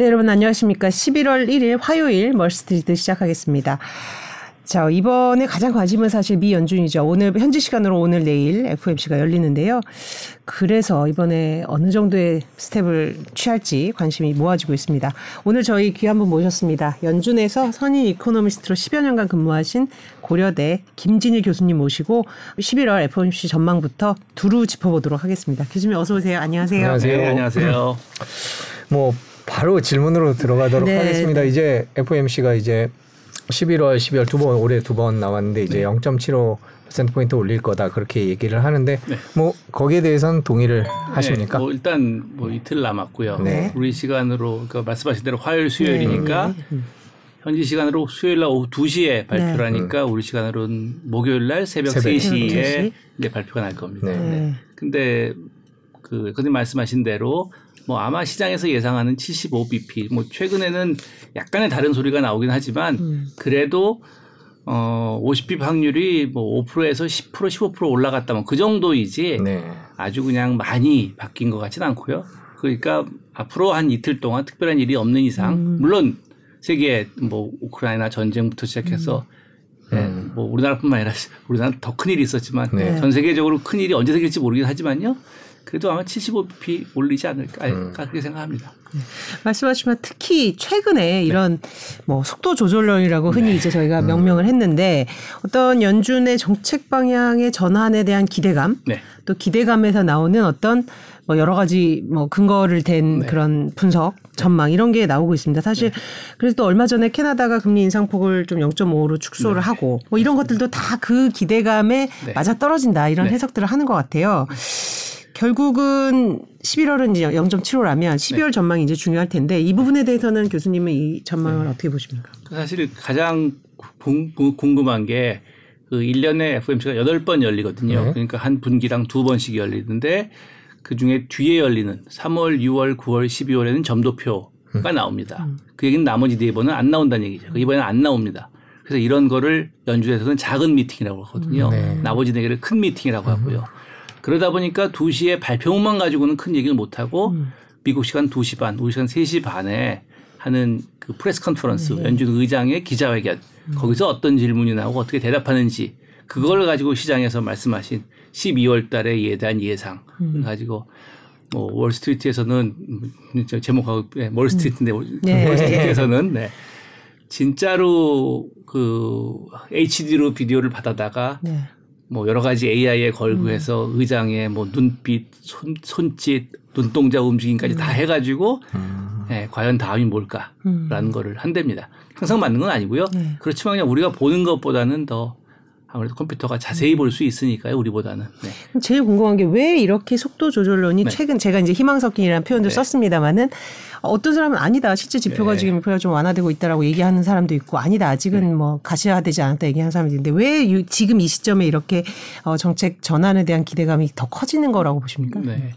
네, 여러분 안녕하십니까. 11월 1일 화요일 월스트리트 시작하겠습니다. 자, 이번에 가장 관심은 사실 미 연준이죠. 오늘 현지 시간으로 오늘 내일 FOMC가 열리는데요. 그래서 이번에 어느 정도의 스텝을 취할지 관심이 모아지고 있습니다. 오늘 저희 귀한 분 모셨습니다. 연준에서 선임 이코노미스트로 10여 년간 근무하신 고려대 김진일 교수님 모시고 11월 FOMC 전망부터 두루 짚어보도록 하겠습니다. 교수님 어서 오세요. 안녕하세요. 안녕하세요. 네, 안녕하세요. 뭐 바로 질문으로 들어가도록 네. 하겠습니다. 이제 FOMC가 이제 11월, 12월 두 번 올해 두 번 나왔는데 이제 네. 0.75 퍼센트 포인트 올릴 거다 그렇게 얘기를 하는데 네. 뭐 거기에 대해서는 동의를 하십니까? 네, 뭐 일단 뭐 이틀 남았고요. 네. 우리 시간으로 그러니까 말씀하신 대로 화요일 수요일이니까 네. 현지 시간으로 수요일 날 오후 2시에 발표라니까 음. 우리 시간으로는 목요일 날 새벽, 새벽 3시에 3시. 이제 발표가 날 겁니다. 네. 네. 근데 그 근데 말씀하신 대로 뭐 아마 시장에서 예상하는 75bp 뭐 최근에는 약간의 다른 소리가 나오긴 하지만 음. 그래도 어 50bp 확률이 뭐 5%에서 10% 15% 올라갔다 뭐그 정도이지 네. 아주 그냥 많이 바뀐 것 같지는 않고요. 그러니까 앞으로 한 이틀 동안 특별한 일이 없는 이상 음. 물론 세계 뭐 우크라이나 전쟁부터 시작해서 예, 음. 뭐 우리나라뿐만 아니라 우리나라 더 큰 일이 있었지만 네. 전 세계적으로 큰 일이 언제 생길지 모르긴 하지만요. 그래도 아마 75bp 올리지 않을까 음. 그렇게 생각합니다. 말씀하시면 특히 최근에 이런 뭐 속도 조절론이라고 흔히 이제 저희가 명명을 했는데 어떤 연준의 정책 방향의 전환에 대한 기대감 네. 또 기대감에서 나오는 어떤 뭐 여러 가지 뭐 근거를 댄 네. 그런 분석 전망 이런 게 나오고 있습니다. 사실 그래서 또 얼마 전에 캐나다가 금리 인상폭을 좀 0.5로 축소를 하고 뭐 이런 것들도 다 그 기대감에 네. 맞아 떨어진다 이런 네. 해석들을 하는 것 같아요. 결국은 11월은 이제 0.75라면 12월 전망이 이제 중요할 텐데 이 부분에 대해서는 교수님은 이 전망을 어떻게 보십니까? 사실 가장 궁- 궁금한 게 그 1년에 FOMC가 8번 열리거든요. 네. 그러니까 한 분기당 두 번씩 열리는데 그 중에 뒤에 열리는 3월, 6월, 9월, 12월에는 점도표가 나옵니다. 그 얘기는 나머지 네 번은 안 나온다는 얘기죠. 이번에는 안 나옵니다. 그래서 이런 거를 연준에서는 작은 미팅이라고 하거든요. 네. 나머지 네 개를 큰 미팅이라고 하고요. 그러다 보니까 2시에 발표만 가지고는 큰 얘기를 못 하고 미국 시간 2시 반, 우리 시간 3시 반에 하는 그 press conference 연준 의장의 기자회견. 거기서 어떤 질문이 나오고 어떻게 대답하는지 그걸 가지고 시장에서 말씀하신 12월 달에 대한 예상. 을 가지고 뭐 월스트리트에서는 음, 저 제목하고 네, 월스트리트인데 네. 월스트리트에서는 네. 진짜로 그 HD로 비디오를 받아다가 네. 뭐 여러 가지 AI에 걸고 해서 의장의 뭐 눈빛, 손, 손짓, 눈동자 움직임까지 다 해가지고 음. 예, 과연 다음이 뭘까라는 거를 한답니다. 항상 맞는 건 아니고요. 네. 그렇지만 그냥 우리가 보는 것보다는 더 아무래도 컴퓨터가 자세히 볼 수 있으니까요. 우리보다는. 네. 제일 궁금한 게 왜 이렇게 속도 조절론이 네. 최근 제가 이제 희망 섞인이라는 표현도 네. 썼습니다마는 어떤 사람은 아니다 실제 지표가 네. 지금 지표가 좀 완화되고 있다라고 얘기하는 사람도 있고 아니다 아직은 네. 뭐 가시화되지 않았다 얘기하는 사람도 있는데 왜 유- 지금 이 시점에 이렇게 어, 정책 전환에 대한 기대감이 더 커지는 거라고 보십니까? 네.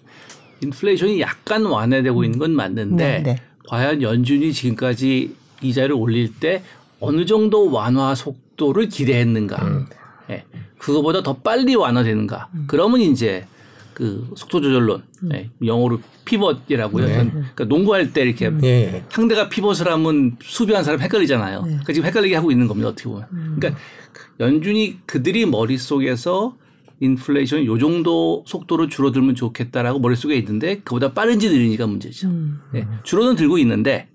인플레이션이 약간 완화되고 있는 건 맞는데 네, 네. 과연 연준이 지금까지 이자를 올릴 때 어느 정도 완화 속도를 기대했는가? 음. 예. 그거보다 더 빨리 완화되는가? 음. 그러면 이제 그 속도 조절론, 예. 영어로 피벗이라고요. 네. 그러니까 농구할 때 이렇게 음. 예, 예. 상대가 피벗을 하면 수비하는 사람 헷갈리잖아요. 네. 그러니까 지금 헷갈리게 하고 있는 겁니다. 어떻게 보면. 음. 그러니까 연준이 그들이 머릿속에서 인플레이션이 요 정도 속도로 줄어들면 좋겠다라고 머릿속에 있는데 그보다 빠른지 느리니까 문제죠. 음. 네. 줄어는 들고 있는데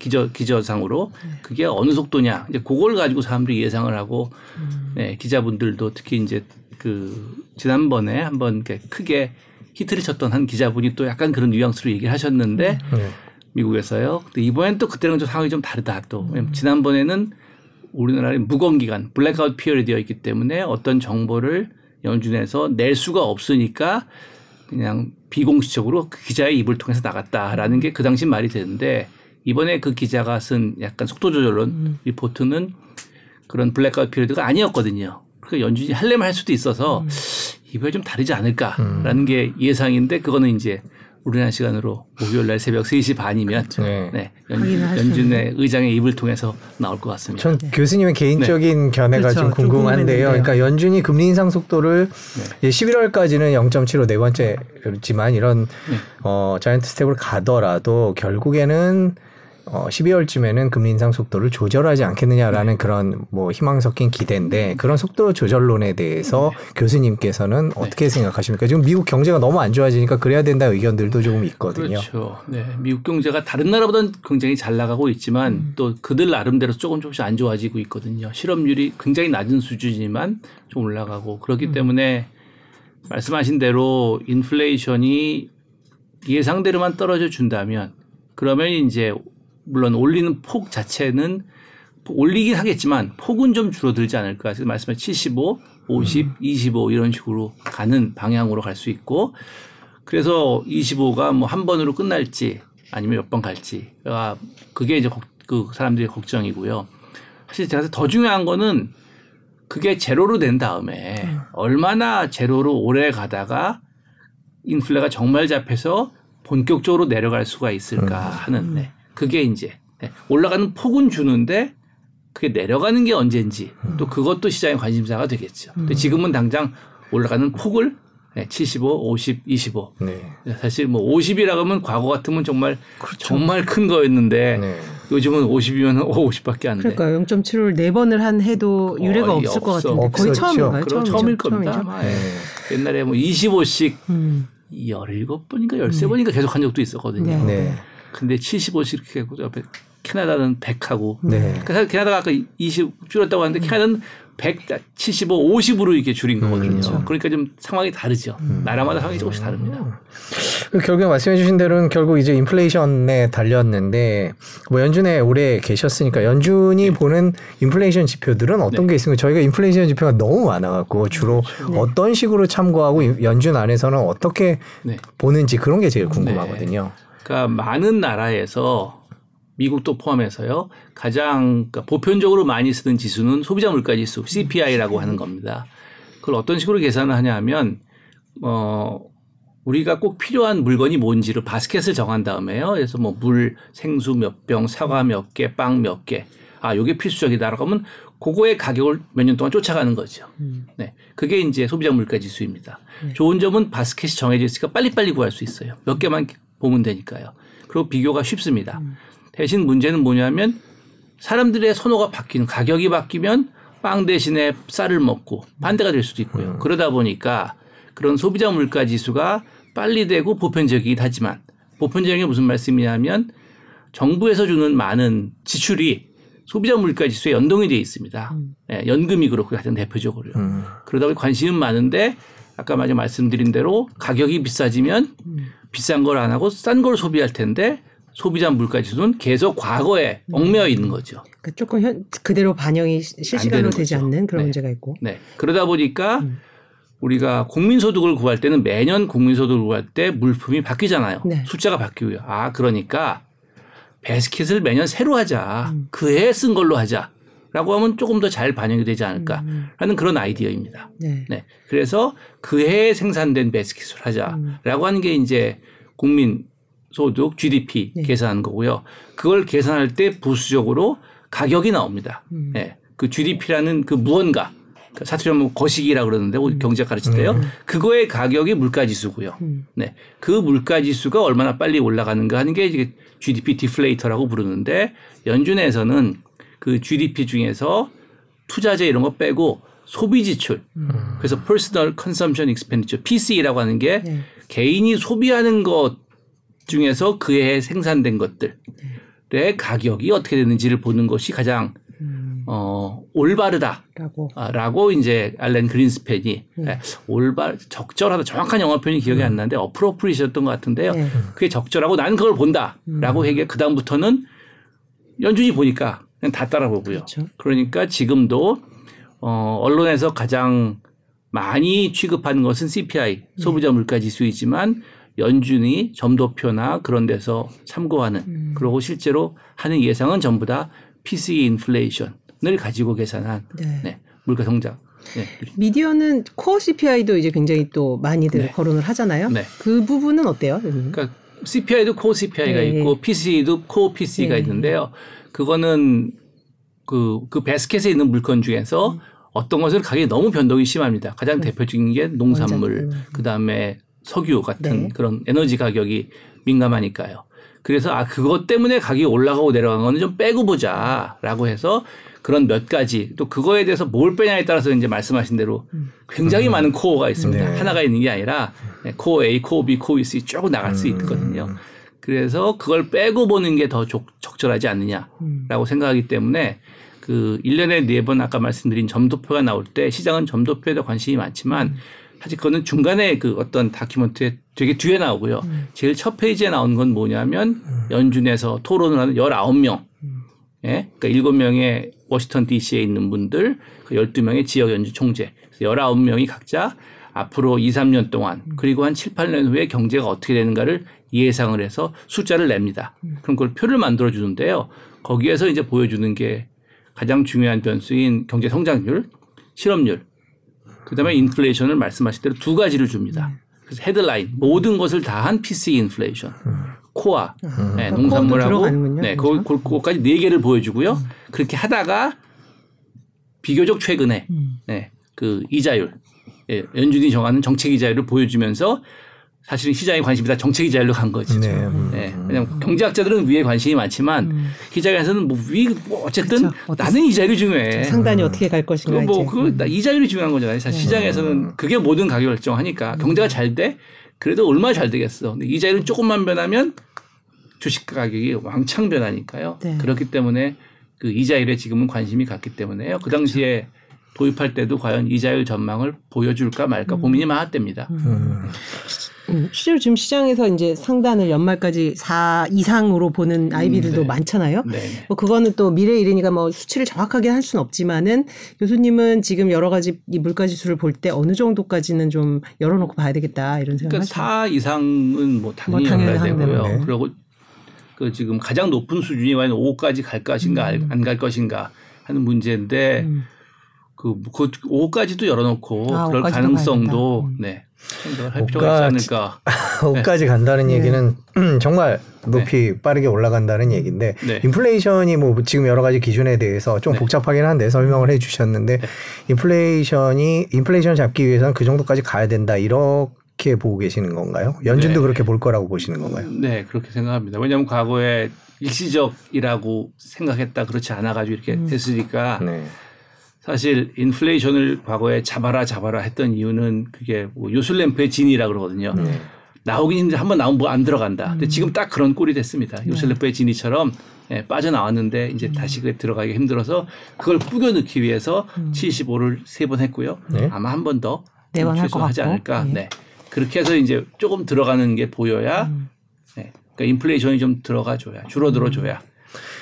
기저 기저상으로 그게 어느 속도냐 이제 그걸 가지고 사람들이 예상을 하고 네, 기자분들도 특히 이제 그 지난번에 한번 이렇게 크게 히트를 쳤던 한 기자분이 또 약간 그런 뉘앙스로 얘기를 하셨는데 네. 미국에서요. 근데 이번엔 또 그때랑 좀 상황이 좀 다르다 또. 지난번에는 우리나라의 묵언 기간 blackout period 되어 있기 때문에 어떤 정보를 연준에서 낼 수가 없으니까 그냥 비공식적으로 그 기자의 입을 통해서 나갔다라는 게 그 당시 말이 되는데 이번에 그 기자가 쓴 약간 속도 조절론 리포트는 그런 blackout period가 아니었거든요. 그러니까 연준이 할래면 할 수도 있어서 이번에 좀 다르지 않을까라는 게 예상인데 그거는 이제 우리나라 시간으로 목요일 날 새벽 3시 반이면 네. 네, 확인을 연, 연준의 의장의 입을 통해서 나올 것 같습니다. 전 교수님의 개인적인 견해가 그렇죠. 좀좀 궁금한데요. 그러니까 연준이 금리 인상 속도를 네. 11월까지는 0.75 네 번째지만 이런 네. 어, 자이언트 스텝을 가더라도 결국에는 어, 12월쯤에는 금리 인상 속도를 조절하지 않겠느냐라는 그런 뭐 희망 섞인 기대인데 그런 속도 조절론에 대해서 교수님께서는 어떻게 생각하십니까? 지금 미국 경제가 너무 안 좋아지니까 그래야 된다 의견들도 조금 있거든요. 그렇죠. 네. 미국 경제가 다른 나라보다는 굉장히 잘 나가고 있지만 음. 또 그들 나름대로 조금 조금씩 안 좋아지고 있거든요. 실업률이 굉장히 낮은 수준이지만 좀 올라가고 그렇기 음. 때문에 말씀하신 대로 인플레이션이 예상대로만 떨어져 준다면 그러면 이제 물론 올리는 폭 자체는 올리긴 하겠지만 폭은 좀 줄어들지 않을까. 그래서 말씀하신 75, 50, 25 이런 식으로 가는 방향으로 갈 수 있고 그래서 25가 뭐 한 번으로 끝날지 아니면 몇 번 갈지 아, 그게 이제 걱- 그 사람들의 걱정이고요. 사실 제가 더 중요한 거는 그게 제로로 된 다음에 얼마나 제로로 오래 가다가 인플레가 정말 잡혀서 본격적으로 내려갈 수가 있을까 하는 네. 그게 이제 네. 올라가는 폭은 주는데 그게 내려가는 게 언제인지 또 그것도 시장의 관심사가 되겠죠. 근데 지금은 당장 올라가는 폭을 네, 75, 50, 25. 네. 사실 뭐 50이라 그러면 과거 같으면 정말 정말 큰 거였는데 네. 요즘은 50이면 50밖에 안 돼. 그러니까 0.75를 네 번을 한 해도 유례가 거의 없을 것 없어. 같은데 거의 없었죠. 처음인가요? 그럼 처음이죠. 처음일 겁니다. 처음이죠. 아마. 네. 옛날에 뭐 25씩 음. 17번인가 13번인가 계속 한 적도 있었거든요. 네. 네. 근데 75씩 이렇게 하고 옆에 캐나다는 100하고 네. 그래서 캐나다가 아까 20 줄였다고 하는데 캐나다는 100, 75, 50으로 이렇게 줄인 거거든요. 그렇죠. 그러니까 좀 상황이 다르죠. 나라마다 상황이 조금씩 다릅니다. 그 결국에 말씀해주신 대로는 결국 이제 인플레이션에 달렸는데 뭐 연준에 오래 계셨으니까 연준이 네. 보는 인플레이션 지표들은 어떤 게 있습니까? 저희가 인플레이션 지표가 너무 많아갖고 주로 그렇죠. 어떤 식으로 참고하고 연준 안에서는 어떻게 네. 보는지 그런 게 제일 궁금하거든요. 그러니까 많은 나라에서 미국도 포함해서요 가장 그러니까 보편적으로 많이 쓰는 지수는 소비자 물가 지수 CPI라고 하는 겁니다. 그걸 어떤 식으로 계산을 하냐면 어 우리가 꼭 필요한 물건이 뭔지를 바스켓을 정한 다음에요. 그래서 뭐 물, 생수 몇 병, 사과 몇 개, 빵 몇 개. 아, 요게 필수적이다라고 하면 그거의 가격을 몇 년 동안 쫓아가는 거죠. 네. 그게 이제 소비자 물가 지수입니다. 좋은 점은 바스켓이 정해져 있으니까 빨리빨리 구할 수 있어요. 몇 개만 보면 되니까요. 그리고 비교가 쉽습니다. 대신 문제는 뭐냐면 사람들의 선호가 바뀌는 가격이 바뀌면 빵 대신에 쌀을 먹고 반대가 될 수도 있고요. 그러다 보니까 그런 소비자 물가 지수가 빨리 되고 보편적이긴 하지만 보편적인 게 무슨 말씀이냐면 정부에서 주는 많은 지출이 소비자 물가 지수에 연동이 되어 있습니다. 예, 연금이 그렇고 가장 대표적으로요. 음. 그러다 보니 관심은 많은데 아까 말씀드린 대로 가격이 비싸지면 비싼 걸 안 하고 싼 걸 소비할 텐데 소비자 물가 지수는 계속 과거에 얽매여 있는 거죠. 그러니까 조금 현, 그대로 반영이 시- 실시간으로 되지 거죠. 않는 그런 네. 문제가 있고. 네. 그러다 보니까 우리가 국민소득을 구할 때는 매년 국민소득을 구할 때 물품이 바뀌잖아요. 네. 숫자가 바뀌고요. 아, 그러니까 베스킷을 매년 새로 하자. 음. 그 해에 쓴 걸로 하자. 라고 하면 조금 더 잘 반영이 되지 않을까. 음. 라는 그런 아이디어입니다. 네. 네. 그래서 그 해에 생산된 basket을 하자라고 하는 게 이제 국민 소득 GDP 네. 계산하는 거고요. 그걸 계산할 때 부수적으로 가격이 나옵니다. 음. 예. 그 GDP라는 그 무언가 그 사투리 하면 거시기라 그러는데 우리 경제 가르칠 때요. 그거의 가격이 물가 지수고요. 음. 네. 그 물가 지수가 얼마나 빨리 올라가는가 하는 게 이제 GDP 디플레이터라고 부르는데 연준에서는 그 GDP 중에서 투자재 이런 거 빼고 소비 지출 그래서 Personal Consumption Expenditure PC라고 하는 게 네. 개인이 소비하는 것 중에서 그해 생산된 것들의 가격이 어떻게 되는지를 보는 것이 가장 음. 어, 올바르다. 라고. 아, 라고 이제 알렌 그린스펜이 네. 예, 올바 적절하다 정확한 영어 표현이 기억이 안 나는데 어프로프리셨던 것 같은데요. 네. 그게 적절하고 나는 그걸 본다라고 얘기해 그 다음부터는 연준이 보니까 다 따라보고요. 그렇죠. 그러니까 지금도 어, 언론에서 가장 많이 취급하는 것은 CPI 소비자 물가 지수이지만 연준이 점도표나 그런 데서 참고하는 그리고 실제로 하는 예상은 전부 다 PCE 인플레이션을 가지고 계산한 네. 네, 물가 성장. 네. 미디어는 코어 CPI도 이제 굉장히 또 많이들 네. 거론을 하잖아요. 네. 그 부분은 어때요? 음. 그러니까 CPI도 코어 CPI가 네. 있고 PCE도 코어 PCE가 네. 있는데요. 그거는 그, 그 베스켓에 있는 물건 중에서 어떤 것은 가격이 너무 변동이 심합니다. 가장 대표적인 게 농산물, 원자재. 그 다음에 석유 같은 네. 그런 에너지 가격이 민감하니까요. 그래서 아 그것 때문에 가격이 올라가고 내려간 거는 좀 빼고 보자라고 해서 그런 몇 가지 또 그거에 대해서 뭘 빼냐에 따라서 이제 말씀하신 대로 굉장히 많은 코어가 있습니다. 네. 하나가 있는 게 아니라 네, 코어 A, 코어 B, 코어 C 쭉 나갈 수 있거든요. 그래서 그걸 빼고 보는 게 더 적절하지 않느냐라고 생각하기 때문에 그 1년에 네번 아까 말씀드린 점도표가 나올 때 시장은 점도표에도 관심이 많지만 사실 그거는 중간에 그 어떤 document에 되게 뒤에 나오고요. 제일 첫 페이지에 나온 건 뭐냐면 연준에서 토론을 하는 19명. 예? 그러니까 7명의 워싱턴 DC에 있는 분들, 그 12명의 지역 연준 총재. 그래서 19명이 각자 앞으로 2, 3년 동안 그리고 한 7, 8년 후에 경제가 어떻게 되는가를 예상을 해서 숫자를 냅니다. 그럼 그걸 표를 만들어 주는데요. 거기에서 이제 보여주는 게 가장 중요한 변수인 경제 성장률, 실업률, 그다음에 인플레이션을 말씀하신 대로 두 가지를 줍니다. 그래서 헤드라인 모든 것을 다 한 PC 인플레이션, 코아, 네, 코어도 농산물하고. 네, 그렇죠? 그, 그거까지 네 개를 보여주고요. 그렇게 하다가 비교적 최근에 음. 네, 그 이자율, 예, 연준이 정하는 정책 이자율을 보여주면서 사실은 시장의 관심이 다 정책 이 자율로 간 거죠. 네. 음. 네, 왜냐면 경제학자들은 위에 관심이 많지만 시장에서는 뭐 위, 뭐 어쨌든 음. 그쵸. 나는 이 자율이 중요해. 상단이 어떻게 갈 것인가 그거 뭐 이제. 그거 나 이자율이 중요한 거잖아요. 사실 네. 시장에서는 그게 모든 가격을 결정하니까 경제가 잘 돼. 그래도 얼마나 잘 되겠어. 근데 이 자율은 조금만 변하면 주식 가격이 왕창 변하니까요. 네. 그렇기 때문에 그 이자율에 지금은 관심이 갔기 때문에요. 그 당시에 도입할 때도 과연 이자율 전망을 보여줄까 말까 고민이 많았답니다. 음. 음, 실제로 지금 시장에서 이제 상단을 연말까지 4 이상으로 보는 아이비들도 네. 많잖아요. 네. 뭐 그거는 또 미래 일이니까 뭐 수치를 정확하게 할 수는 없지만은 교수님은 지금 여러 가지 이 물가 지수를 볼 때 어느 정도까지는 좀 열어놓고 봐야 되겠다 이런 생각을 그러니까 하죠. 4 이상은 뭐 당연히 뭐 당연히 열어야 되고요. 하는 그리고 그 지금 가장 높은 수준이 과연 5까지 갈 것인가 안 갈 것인가 하는 문제인데 음. 그, 그 5까지도 열어놓고 아, 그럴 5까지도 가능성도. 음. 네 생각을 할 필요가 있지 않을까. 5까지 간다는 네. 얘기는 정말 높이 빠르게 올라간다는 얘기인데 네. 인플레이션이 뭐 지금 여러 가지 기준에 대해서 좀 네. 복잡하긴 한데 설명을 해주셨는데 인플레이션이 인플레이션 잡기 위해서는 그 정도까지 가야 된다 이렇게 보고 계시는 건가요? 연준도 네. 그렇게 볼 거라고 보시는 건가요? 네 그렇게 생각합니다. 왜냐하면 과거에 일시적이라고 생각했다 그렇지 않아가지고 이렇게 음. 됐으니까 네. 사실 인플레이션을 과거에 잡아라 잡아라 했던 이유는 그게 뭐 요술램프의 진이라 그러거든요. 네. 나오긴 했는데 한번 나오면 뭐 안 들어간다. 근데 지금 딱 그런 꼴이 됐습니다. 네. 요셀레프의 진이처럼 예, 빠져나왔는데 이제 다시 그게 들어가기 힘들어서 그걸 뿌겨 넣기 위해서 75를 세 번 했고요. 네. 아마 한 번 더 최소하지. 않을까. 네. 네. 그렇게 해서 이제 조금 들어가는 게 보여야 음. 네. 그러니까 인플레이션이 좀 들어가 줘야 줄어들어 줘야.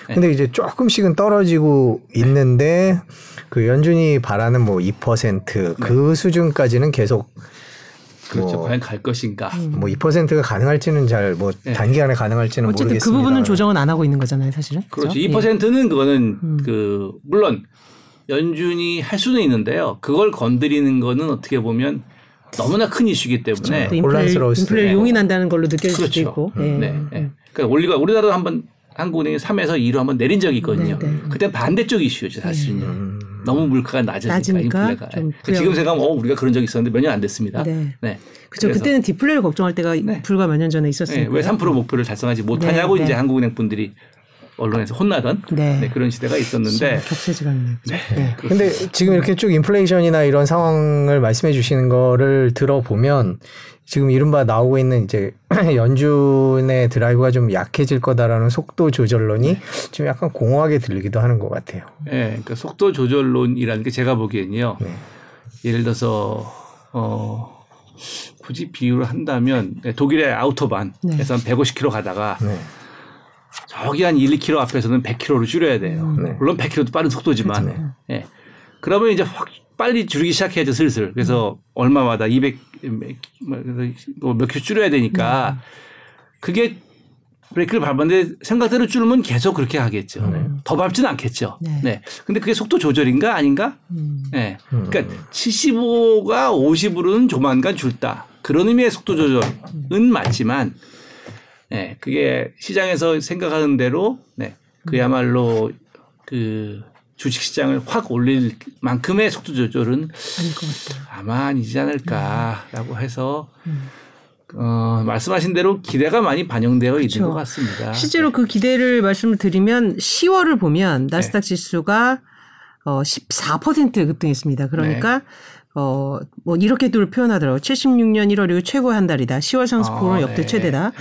네. 근데 이제 조금씩은 떨어지고 있는데 그 연준이 바라는 뭐 2%그 수준까지는 계속 그렇죠. 뭐, 과연 갈 것인가. 뭐 2%가 가능할지는 잘뭐 네. 단기간에 가능할지는 어쨌든 모르겠습니다. 그 부분은 조정은 안 하고 있는 거잖아요, 사실은. 그렇죠. 예. 2%는 그거는 음. 그 물론 연준이 할 수는 있는데요. 그걸 건드리는 거는 어떻게 보면 너무나 큰 이슈이기 때문에 또 인플레, 혼란스러울 수도 있고. 용인한다는 걸로 느껴질 수도 그렇죠. 있고. 예. 네. 네. 그러니까 우리가 우리나라도 한번 한국은행이 3에서 2로 한번 내린 적이 있거든요. 네, 네. 그때 반대쪽 이슈였죠, 사실은요. 음. 너무 물가가 낮으니까, 낮으니까 인플레가. 좀그 지금 생각하면 어 우리가 그런 적이 있었는데 몇 년 안 됐습니다. 네. 네. 그렇죠. 그때는 디플레를 걱정할 때가 네. 불과 몇 년 전에 네, 있었으니까. 왜3% 목표를 달성하지 못하냐고 네, 이제 네. 한국은행 분들이 언론에서 혼나던 네. 네, 그런 시대가 있었는데 격세지감이네요. 네. 근데 지금 이렇게 쭉 인플레이션이나 이런 상황을 말씀해 주시는 거를 들어보면 지금 이른바 나오고 있는 이제 연준의 드라이브가 좀 약해질 거다라는 속도 조절론이 좀 약간 공허하게 들리기도 하는 것 같아요. 예, 그러니까 속도 조절론이라는 게 제가 보기엔요. 네. 예를 들어서 어 굳이 비유를 한다면 독일의 아우토반에서 한 150km 가다가 네. 저기 한 1, 2km 앞에서는 100km로 줄여야 돼요. 네. 물론 100km도 빠른 속도지만. 그렇죠. 예. 그러면 이제 확 빨리 줄이기 시작해야죠, 슬슬. 그래서 얼마마다 200, 뭐몇 킬로 줄여야 되니까 그게 브레이크를 밟았는데 생각대로 줄으면 계속 그렇게 하겠죠. 더 밟지는 않겠죠. 네. 네. 근데 그게 속도 조절인가 아닌가? 음. 네. 그러니까 75가 50으로는 조만간 줄다. 그런 의미의 속도 조절은 맞지만, 네. 그게 시장에서 생각하는 대로, 네. 그야말로 그 주식 시장을 확 올릴 만큼의 속도 조절은 아닐 것 같다. 아마 아니지 않을까라고 해서 어, 말씀하신 대로 기대가 많이 반영되어 그쵸. 있는 것 같습니다. 실제로 그 기대를 말씀을 드리면 10월을 보면 나스닥 지수가 어 14% 급등했습니다. 그러니까 어 뭐 이렇게도 표현하더라고요. 76년 1월 이후 최고의 한 달이다. 10월 상승폭은 아, 역대 네. 최대다.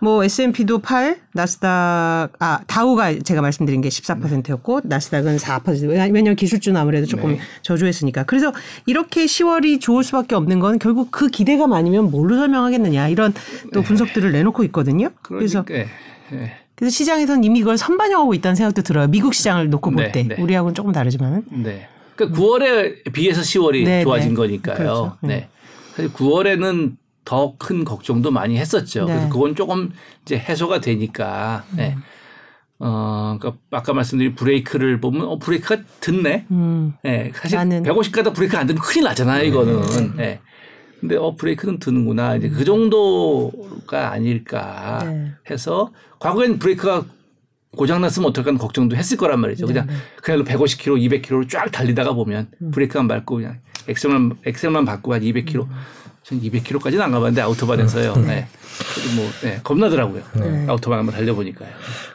뭐 S&P도 8, 나스닥 아 다우가 제가 말씀드린 게 14%였고 나스닥은 4%. 왜냐- 왜냐면 기술주는 아무래도 조금 네. 저조했으니까. 그래서 이렇게 10월이 좋을 수밖에 없는 건 결국 그 기대감 아니면 뭘로 설명하겠느냐 이런 또 분석들을 내놓고 있거든요. 그래서 그러니까 예. 그래서 시장에서는 이미 이걸 선반영하고 있다는 생각도 들어요. 미국 시장을 놓고 볼 네, 때. 네. 우리하고는 조금 다르지만. 네. 그러니까 9월에 비해서 10월이 네, 좋아진 네. 거니까요. 그렇죠. 네. 사실 9월에는 더 큰 걱정도 많이 했었죠. 네. 그래서 그건 조금 이제 해소가 되니까. 네. 어, 그러니까 아까 말씀드린 브레이크를 보면 어 브레이크가 듣네. 음. 예, 사실 나는- 150 가다 브레이크 안 되면 큰일 나잖아요, 이거는. 예. 근데 어 브레이크는 드는구나. 이제 그 정도가 아닐까 네. 해서 과거엔 브레이크가 고장 났으면 어떨까 걱정도 했을 거란 말이죠. 네, 그냥 그냥 150km, 200km로 쫙 달리다가 보면 음. 브레이크만 밟고 그냥 엑셀만 엑셀만 밟고 한 200km. 음. 전 200km까지는 안 가봤는데 아우토반에서요. 네. 그래도 뭐 네, 겁나더라고요. 네. 아우토반 한번 달려보니까요.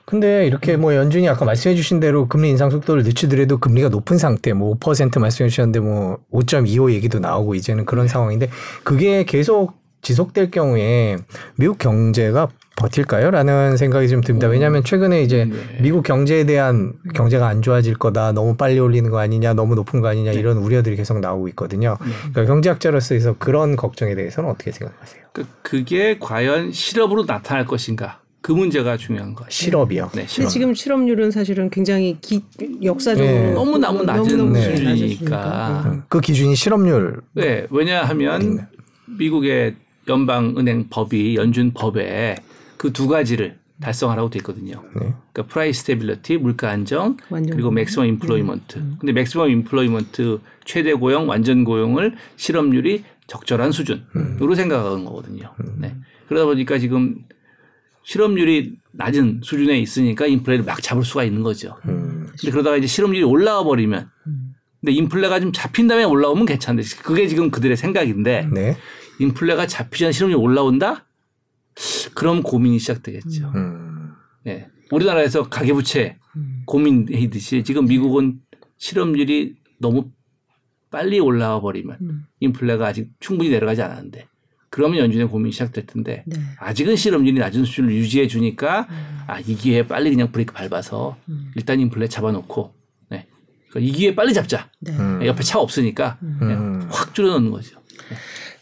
근데 이렇게 뭐 연준이 아까 말씀해 주신 대로 금리 인상 속도를 늦추더라도 금리가 높은 상태 뭐 5% 말씀해 주셨는데 뭐 5.25 얘기도 나오고 이제는 그런 상황인데 그게 계속 지속될 경우에 미국 경제가 버틸까요? 라는 생각이 좀 듭니다. 왜냐하면 최근에 이제 네. 미국 경제에 대한 경제가 안 좋아질 거다, 너무 빨리 올리는 거 아니냐, 너무 높은 거 아니냐 이런 우려들이 계속 나오고 있거든요. 그러니까 경제학자로서 그런 걱정에 대해서는 어떻게 생각하세요? 그 그게 과연 실업으로 나타날 것인가? 그 문제가 중요한 거예요. 실업이요. 네, 근데 실업. 지금 실업률은 사실은 굉장히 기, 역사적으로 네. 너무 너무 낮은 너무너무 네. 수준이니까. 네. 그 기준이 실업률. 네, 왜냐하면 미국의 연방은행 법이 연준 법에 그 두 가지를 달성하라고 돼 있거든요. 네. 그러니까 price stability, 물가 안정, 완전 그리고 고용. maximum employment. 근데 maximum employment 최대 고용, 완전 고용을 실업률이 적절한 수준으로 생각하는 거거든요. 네. 그러다 보니까 지금 실업률이 낮은 수준에 있으니까 인플레를 막 잡을 수가 있는 거죠. 음. 근데 그러다가 이제 실업률이 올라와 버리면 근데 인플레가 좀 잡힌 다음에 올라오면 괜찮은데 그게 지금 그들의 생각인데 네. 인플레가 잡히지 않은 실업률이 올라온다? 그럼 고민이 시작되겠죠. 음. 네. 우리나라에서 가계부채 고민이듯이 지금 미국은 실업률이 너무 빨리 올라와 버리면 음. 인플레가 아직 충분히 내려가지 않았는데 그러면 연준의 고민이 시작될 텐데 네. 아직은 실업률이 낮은 수준을 유지해 주니까 음. 아, 이 기회에 빨리 그냥 브레이크 밟아서 음. 일단 인플레 잡아놓고 네. 그러니까 이 기회에 빨리 잡자. 네. 음. 옆에 차 없으니까 음. 확 줄여놓는 거죠.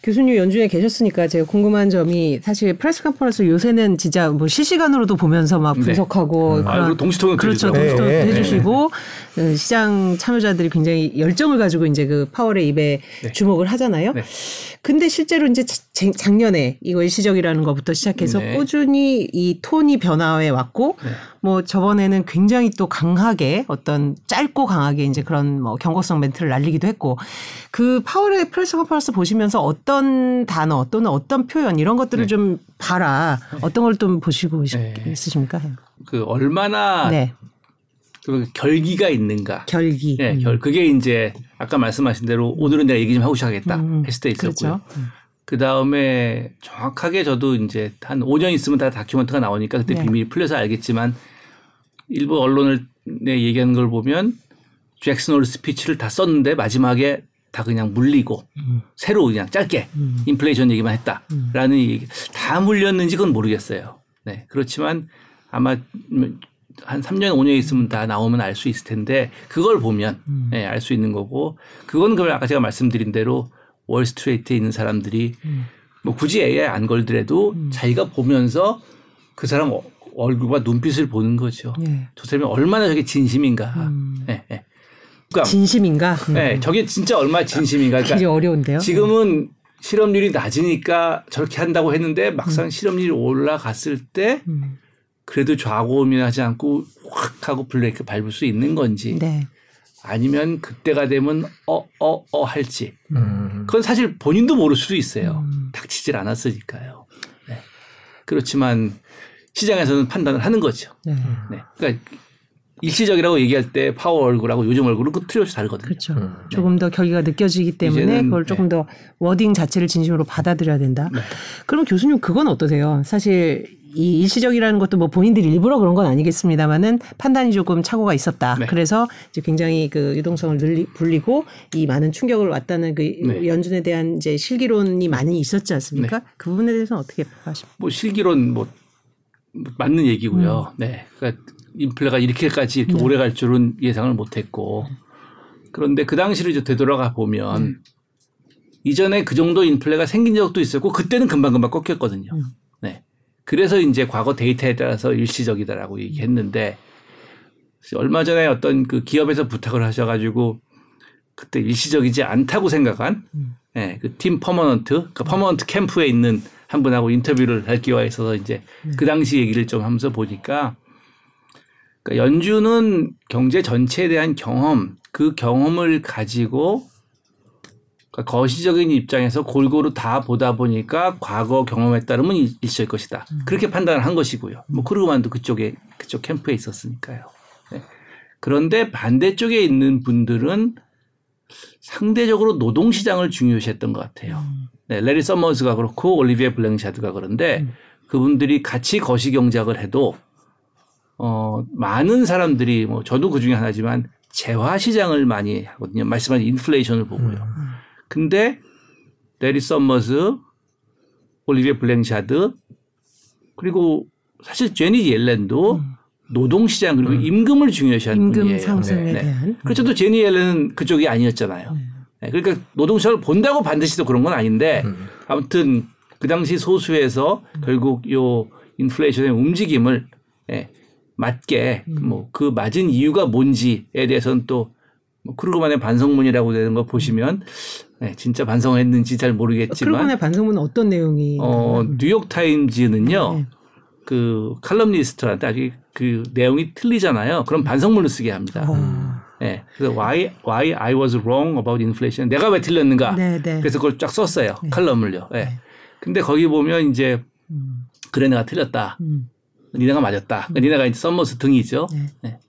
교수님 연준에 계셨으니까 제가 궁금한 점이 사실 press conference 요새는 진짜 뭐 실시간으로도 보면서 막 네. 분석하고 아, 그런 그리고 동시통역 그렇죠. 들리더라고요. 동시통 네, 네, 해주시고 어, 시장 참여자들이 굉장히 열정을 가지고 이제 그 파월의 입에 네. 주목을 하잖아요. 네. 근데 실제로 이제 자- 작- 작년에 이거 일시적이라는 것부터 시작해서 네. 꾸준히 이 톤이 변화해 왔고 네. 뭐 저번에는 굉장히 또 강하게 어떤 짧고 강하게 이제 그런 뭐 경고성 멘트를 날리기도 했고 그 파월의 press conference 보시면서 어떤 단어 또는 어떤 표현 이런 것들을 네. 좀 봐라 어떤 걸 좀 보시고 네. 있으십니까? 그 얼마나 네 그 결기가 있는가. 결기. 네, 음. 결 그게 이제 아까 말씀하신 대로 오늘은 내가 얘기 좀 하고 시작하겠다 음, 했을 때 있었고요. 그렇죠. 음. 그 다음에 정확하게 저도 이제 한 5년 있으면 다 다큐멘터가 나오니까 그때 네. 비밀이 풀려서 알겠지만 일부 언론을 내 얘기하는 걸 보면 잭슨 홀 스피치를 다 썼는데 마지막에 다 그냥 물리고 음. 새로 그냥 짧게 인플레이션 얘기만 했다라는 얘기 다 물렸는지 그건 모르겠어요. 네 그렇지만 아마 한 3년 5년 있으면 다 나오면 알 수 있을 텐데 그걸 보면 음. 네, 알수 있는 거고 그건 그걸 아까 제가 말씀드린 대로 월스트레이트에 있는 사람들이 음. 뭐 굳이 AI 안 걸더라도 자기가 보면서 그 사람 어- 얼굴과 눈빛을 보는 거죠. 예. 저 사람이 얼마나 저게 진심인가. 음. 예, 예. 그러니까 진심인가? 음. 예, 저게 진짜 얼마나 진심인가. 되게 그러니까 어려운데요. 지금은 실업률이 낮으니까 저렇게 한다고 했는데 막상 실업률이 올라갔을 때 음. 그래도 좌고우면하지 않고 확 하고 브레이크 밟을 수 있는 건지 네. 아니면 그때가 되면 어 어 어 할지 음. 그건 사실 본인도 모를 수도 있어요. 음. 닥치질 않았으니까요. 네. 그렇지만 시장에서는 판단을 하는 거죠. 네. 네. 그러니까 일시적이라고 얘기할 때 파월 얼굴하고 요즘 얼굴은 그 틀림없이 다르거든요. 그렇죠. 음. 조금 더 결기가 느껴지기 때문에 이제는, 그걸 조금 더 wording 자체를 진심으로 받아들여야 된다. 네. 그럼 교수님 그건 어떠세요? 사실 이 일시적이라는 것도 뭐 본인들이 일부러 그런 건 아니겠습니다만은 판단이 조금 착오가 있었다. 네. 그래서 이제 굉장히 그 유동성을 늘리, 불리고 이 많은 충격을 왔다는 그 네. 연준에 대한 이제 실기론이 많이 있었지 않습니까? 그 부분에 대해서는 어떻게 평가하십니까? 뭐 실기론 뭐 맞는 얘기고요. 음. 네. 그러니까 인플레가 이렇게까지 이렇게 네. 오래 갈 줄은 예상을 못 했고. 그런데 그 당시를 이제 되돌아가 보면 음. 이전에 그 정도 인플레가 생긴 적도 있었고 그때는 금방금방 꺾였거든요. 음. 네. 그래서 이제 과거 데이터에 따라서 일시적이다라고 얘기했는데 얼마 전에 어떤 그 기업에서 부탁을 하셔가지고 그때 일시적이지 않다고 생각한 음. 예, 그 team permanent, 그 permanent 캠프에 있는 한 분하고 인터뷰를 할 기회가 있어서 이제 음. 그 당시 얘기를 좀 하면서 보니까 그러니까 연준은 경제 전체에 대한 경험, 그 경험을 가지고 그러니까 거시적인 입장에서 골고루 다 보다 보니까 과거 경험에 따르면 일- 일시적일 것이다. 그렇게 판단을 한 것이고요. 뭐 크루그먼도 그쪽에 그쪽 캠프에 있었으니까요. 네. 그런데 반대쪽에 있는 분들은 상대적으로 노동 시장을 중요시했던 것 같아요. 네, 레리 서머즈가 그렇고 올리비에 블랭샤드가 그런데 그분들이 같이 거시 경제를 해도 어, 많은 사람들이 뭐 저도 그 중에 하나지만 재화 시장을 많이 하거든요. 말씀하신 인플레이션을 보고요. 근데 레리 서머즈, 올리비에 블랭샤드 그리고 사실 제니 옐렌도 노동시장 그리고 임금을 중요시한 임금 분이에요. 상승에 네. 대한 그렇죠. 또 제니 옐렌은 그쪽이 아니었잖아요. 네, 그러니까 노동시장을 본다고 반드시 또 그런 건 아닌데 음. 아무튼 그 당시 소수에서 결국 요 인플레이션의 움직임을 예, 맞게 뭐그 맞은 이유가 뭔지에 대해서는 또 뭐 크루그만의 반성문이라고 되는 거 보시면 예, 진짜 반성했는지 잘 모르겠지만 크루건의 반성문은 어떤 내용이 어, 뉴욕 타임즈는요. 네. 그 칼럼니스트한테 아직 그 내용이 틀리잖아요. 그럼 반성문을 쓰게 합니다. 어. 예. 그래서 why why I was wrong about inflation. 내가 왜 틀렸는가? 네, 네. 그래서 그걸 쫙 썼어요. 칼럼을요. 예. 네. 근데 거기 보면 이제 음, 그래 내가 틀렸다. 음, 니네가 맞았다. 그러니까 니네가 이제 썸머스 등이죠. 네. 네.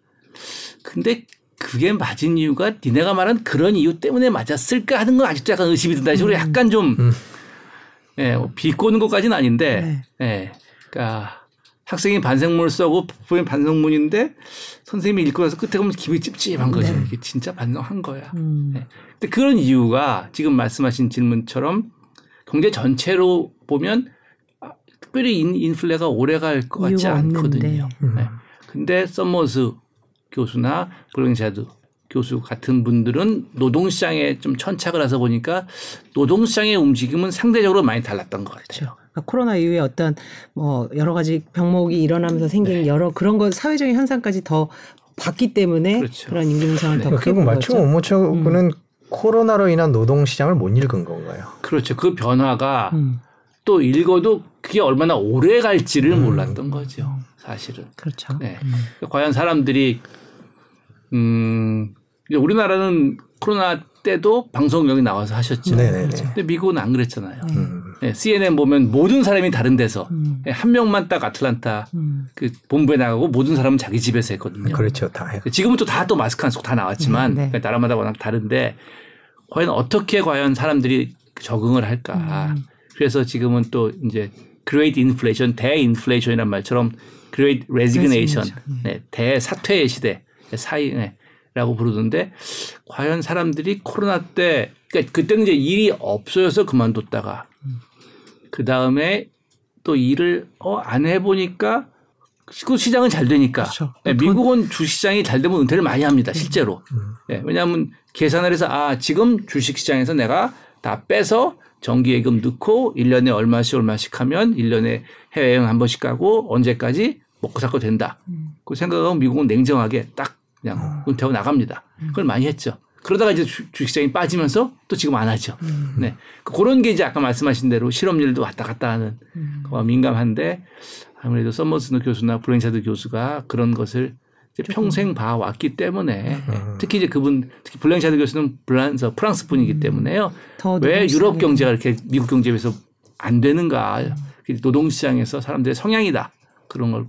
근데 그게 맞은 이유가 니네가 말한 그런 이유 때문에 맞았을까 하는 건 아직도 약간 의심이 든다. 식으로 약간 좀 음. 예, 뭐 비꼬는 것까지는 아닌데 네. 예. 그러니까 학생이 반성문을 쓰고 보면 반성문인데 선생님이 읽고 나서 끝에 보면 기분이 찝찝한 거죠. 이게 진짜 반성한 거야. 음, 네. 근데 그런 이유가 지금 말씀하신 질문처럼 경제 전체로 보면 아, 특별히 인, 인플레가 오래 갈 것 같지 않거든요. 없는데. 네. 근데 썸머스 교수나 블랭샤드 교수 같은 분들은 노동시장에 좀 천착을 해서 보니까 노동시장의 움직임은 상대적으로 많이 달랐던 것 같아요. 그렇죠. 그러니까 코로나 이후에 어떤 뭐 여러 가지 병목이 일어나면서 생긴 네. 여러 그런 것 사회적인 현상까지 더 봤기 때문에 그렇죠. 그런 임금 인상을 더 크게 결국 본 맞춤 거죠. 오모처는 코로나로 인한 노동 시장을 못 읽은 건가요? 그렇죠. 그 변화가 음, 또 읽어도 그게 얼마나 오래 갈지를 몰랐던 거죠. 사실은. 그렇죠. 네. 과연 사람들이 음 우리나라는 코로나 때도 방송 여기 나와서 하셨죠. 네네네. 근데 미국은 안 그랬잖아요. 네. 음. 네, CNN 보면 모든 사람이 다른 데서 음, 네, 한 명만 딱 아틀란타 음, 그 본부에 나가고 모든 사람은 자기 집에서 했거든요. 그렇죠, 다. 해. 지금은 또 다 또 마스크 안 쓰고 다 나왔지만 네, 네. 그러니까 나라마다 워낙 다른데 과연 어떻게 과연 사람들이 적응을 할까? 음. 그래서 지금은 또 이제 great inflation, 대인플레이션이란 말처럼 great resignation, Resignation. 네, 대사퇴의 시대, 사이, 네, 라고 부르던데 과연 사람들이 코로나 때 그러니까 그때는 이제 일이 없어져서 그만뒀다가 그 다음에 또 일을 어, 안 해보니까 그 시장은 잘 되니까 그렇죠. 네, 돈- 미국은 주시장이 잘 되면 은퇴를 많이 합니다 실제로 음. 예, 왜냐하면 계산을 해서 아 지금 주식시장에서 내가 다 빼서 정기예금 넣고 1년에 얼마씩 얼마씩 하면 1년에 해외여행 한 번씩 가고 언제까지 먹고 살거 된다. 음. 그 생각하고 미국은 냉정하게 딱 그냥 은퇴하고 나갑니다. 그걸 많이 했죠. 그러다가 이제 주, 주식시장이 빠지면서 또 지금 안 하죠. 음. 네. 그 그런 게 이제 아까 말씀하신 대로 실업률도 왔다 갔다 하는 음. 민감한데 아무래도 서머스 교수나 블랭샤드 교수가 그런 것을 평생 봐왔기 때문에 음. 특히 이제 그분 특히 블랭샤드 교수는 블란서 프랑스 분이기 때문에요. 더왜 유럽 경제가 이렇게 미국 경제에 비해서 안 되는가? 노동시장에서 사람들의 성향이다 그런 걸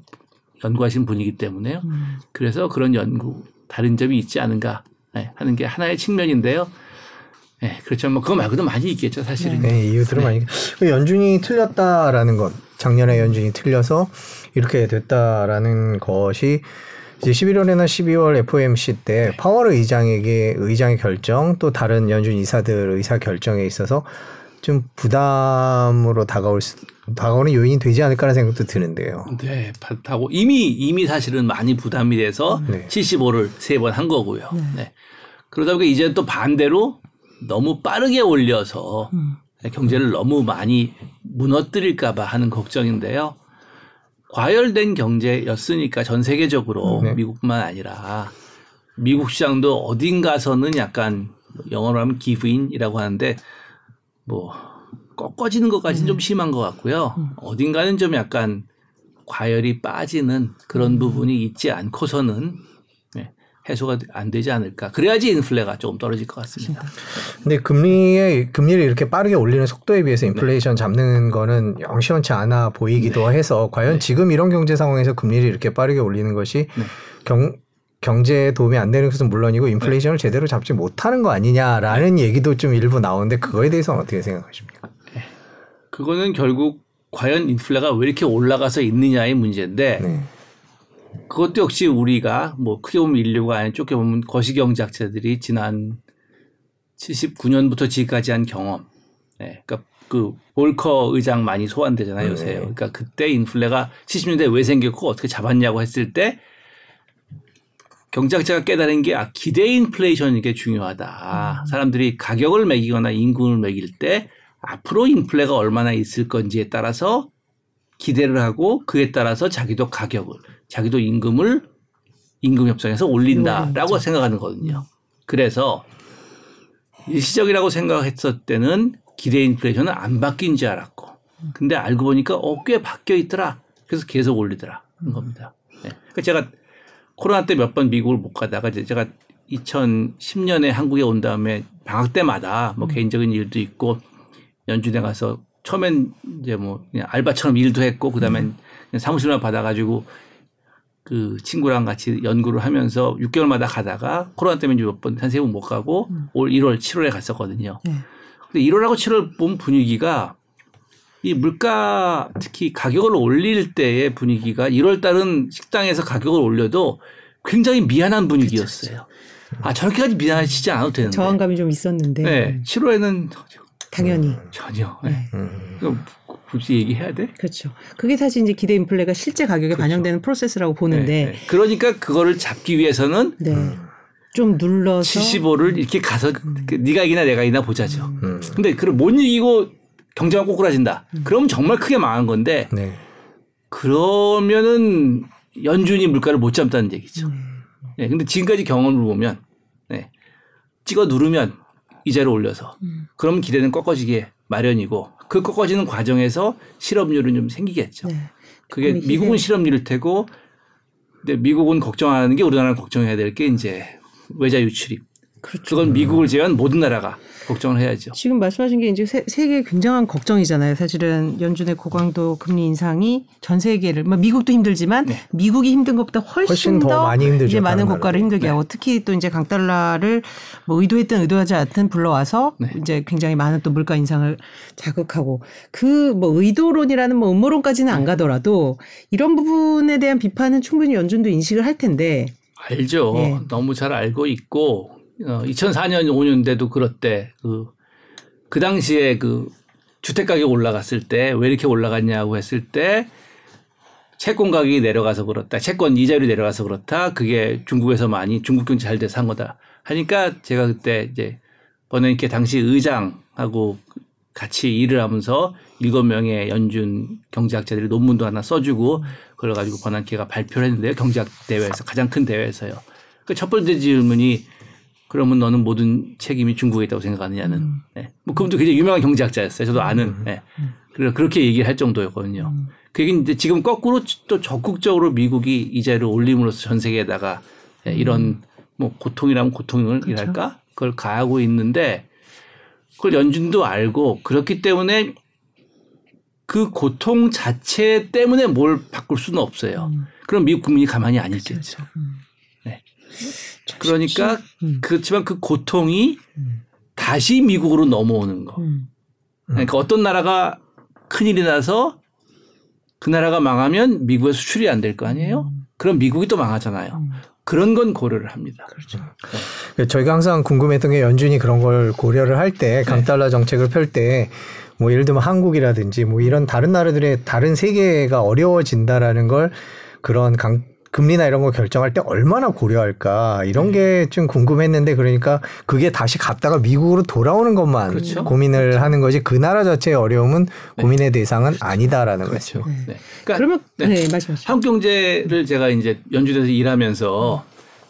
연구하신 분이기 때문에요. 음. 그래서 그런 연구 다른 점이 있지 않은가 네, 하는 게 하나의 측면인데요. 네, 그렇죠. 뭐 그거 말고도 많이 있겠죠, 사실은. 네, 이유들은 많이. 그 연준이 틀렸다라는 것, 작년에 연준이 틀려서 이렇게 됐다라는 것이 이제 11월이나 12월 FOMC 때 파월 의장에게 의장의 결정 또 다른 연준 이사들 의사 결정에 있어서 좀 부담으로 다가올 수, 다가오는 요인이 되지 않을까라는 생각도 드는데요. 네, 받다고 이미 이미 사실은 많이 부담이 돼서 네. 75를 세 번 한 거고요. 네. 그러다 보니까 이제 또 반대로 너무 빠르게 올려서 음. 경제를 너무 많이 무너뜨릴까봐 하는 걱정인데요. 과열된 경제였으니까 전 세계적으로 네. 미국뿐만 아니라 미국 시장도 어딘가서는 약간 영어로 하면 기브인이라고 하는데 뭐 꺾어지는 것까지는 좀 심한 것 같고요. 어딘가는 좀 약간 과열이 빠지는 그런 부분이 있지 않고서는 네, 해소가 안 되지 않을까. 그래야지 인플레가 조금 떨어질 것 같습니다. 근데 금리의 금리를 이렇게 빠르게 올리는 속도에 비해서 인플레이션 잡는 거는 영 시원치 않아 보이기도 해서 과연 지금 이런 경제 상황에서 금리를 이렇게 빠르게 올리는 것이 네. 경 경제에 도움이 안 되는 것은 물론이고 인플레이션을 제대로 잡지 못하는 거 아니냐라는 얘기도 좀 일부 나오는데 그거에 대해서는 어떻게 생각하십니까? 그거는 결국 과연 인플레가 왜 이렇게 올라가서 있느냐의 문제인데 네. 그것도 역시 우리가 뭐 크게 보면 인류가 아닌 좁게 보면 거시경제학자들이 지난 79년부터 지금까지 한 경험. 네, 그러니까 그 볼커 의장 많이 소환되잖아요 요새. 네. 그러니까 그때 인플레가 70년대 왜 생겼고 어떻게 잡았냐고 했을 때 경제학자가 깨달은 게 아, 기대 인플레이션이 게 중요하다. 사람들이 가격을 매기거나 임금을 매길 때 앞으로 인플레가 얼마나 있을 건지에 따라서 기대를 하고 그에 따라서 자기도 가격을 자기도 임금을 임금 협상에서 올린다라고 생각하는 거거든요. 그래서 일시적이라고 생각했을 때는 기대 인플레이션은 안 바뀐 줄 알았고 근데 알고 보니까 어, 꽤 바뀌어 있더라. 그래서 계속 올리더라. 는 겁니다. 네. 그러니까 제가 코로나 때 몇 번 미국을 못 가다가 이제 제가 2010년에 한국에 온 다음에 방학 때마다 뭐 개인적인 일도 있고 연준에 가서 처음엔 이제 뭐 그냥 알바처럼 일도 했고 그다음에 그냥 사무실만 받아가지고 그 친구랑 같이 연구를 하면서 6개월마다 가다가 코로나 때문에 몇 번 한 세 번 못 가고 올 1월, 7월에 갔었거든요. 네. 근데 1월하고 7월 본 분위기가 이 물가 특히 가격을 올릴 때의 분위기가 1월 달은 식당에서 가격을 올려도 굉장히 미안한 분위기였어요. 아 저렇게까지 미안하시지 않아도 되는데. 저항감이 좀 있었는데 네, 7월에는 당연히 전혀. 네. 네. 음. 굳이 얘기해야 돼? 그렇죠. 그게 사실 이제 기대 인플레가 실제 가격에 반영되는 프로세스라고 보는데 네, 네. 그러니까 그거를 잡기 위해서는 네. 좀 눌러서 75를 이렇게 가서 그 네가 이기나 내가 이기나 보자죠. 음. 근데 그걸 못 이기고 경제가 꼬꾸라진다. 그럼 정말 크게 망한 건데 네. 그러면은 연준이 물가를 못 잡다는 얘기죠. 음. 네, 근데 지금까지 경험을 보면 네, 찍어 누르면 이자를 올려서 음. 그러면 기대는 꺾어지게 마련이고 그 꺾어지는 과정에서 실업률은 좀 생기겠죠. 네. 그게 미국은 실업률일 테고 근데 미국은 걱정하는 게 우리나라는 걱정해야 될 게 이제 외자 유출입. 그렇죠. 그건 미국을 제외한 모든 나라가 걱정을 해야죠. 지금 말씀하신 게 이제 세, 세계 굉장한 걱정이잖아요. 사실은 연준의 고강도 금리 인상이 전 세계를 뭐 미국도 힘들지만 네. 미국이 힘든 것보다 훨씬, 훨씬 더 많이 힘들죠, 이제 많은 국가를. 힘들게 네. 하고 특히 또 이제 강달러를 뭐 의도했든 의도하지 않든 불러와서 네. 이제 굉장히 많은 또 물가 인상을 자극하고 그 뭐 의도론이라는 뭐 음모론까지는 안 가더라도 이런 부분에 대한 비판은 충분히 연준도 인식을 할 텐데 알죠. 네. 너무 잘 알고 있고 어, 2004년 5년 대도 그렇대. 그, 그 당시에 그 주택 가격 올라갔을 때 왜 이렇게 올라갔냐고 했을 때 채권 가격이 내려가서 그렇다. 채권 이자율이 내려가서 그렇다. 그게 중국에서 많이 중국 경제 잘 돼서 한 거다. 하니까 제가 그때 이제 버냉케 당시 의장하고 같이 일을 하면서 일곱 명의 연준 경제학자들이 논문도 하나 써주고 그걸 가지고 버냉케가 발표를 했는데요. 경제학 대회에서 가장 큰 대회에서요. 그 첫 번째 질문이 그러면 너는 모든 책임이 중국에 있다고 생각하느냐는. 네. 뭐 그분도 굉장히 유명한 경제학자였어요. 저도 아는. 네. 그래서 그렇게 얘기를 할 정도였거든요. 그 얘기는 이제 지금 거꾸로 또 적극적으로 미국이 이자를 올림으로써 전 세계에다가 네, 이런 뭐 고통이라면 고통을 이랄까 그걸 가하고 있는데 그걸 연준도 알고 그렇기 때문에 그 고통 자체 때문에 뭘 바꿀 수는 없어요. 그럼 미국 국민이 가만히 안 있겠죠. 음. 네. 그러니까 음. 그렇지만 그 고통이 다시 미국으로 넘어오는 거. 음. 그러니까 어떤 나라가 큰일이 나서 그 나라가 망하면 미국에 수출이 안 될 거 아니에요? 그럼 미국이 또 망하잖아요. 음. 그런 건 고려를 합니다. 그렇죠. 그 저희가 항상 궁금했던 게 연준이 그런 걸 고려를 할 때 강달러 정책을 펼 때 뭐 예를 들면 한국이라든지 뭐 이런 다른 나라들의 다른 세계가 어려워진다라는 걸 그런 강 금리나 이런 거 결정할 때 얼마나 고려할까 이런 게 좀 궁금했는데 그러니까 그게 다시 갔다가 미국으로 돌아오는 것만 그렇죠. 고민을 하는 거지 그 나라 자체의 어려움은 고민의 대상은 아니다라는 거죠. 그렇죠. 네. 그러니까 그러면 네. 네, 말씀하시죠. 한국 경제를 제가 이제 연준에서 일하면서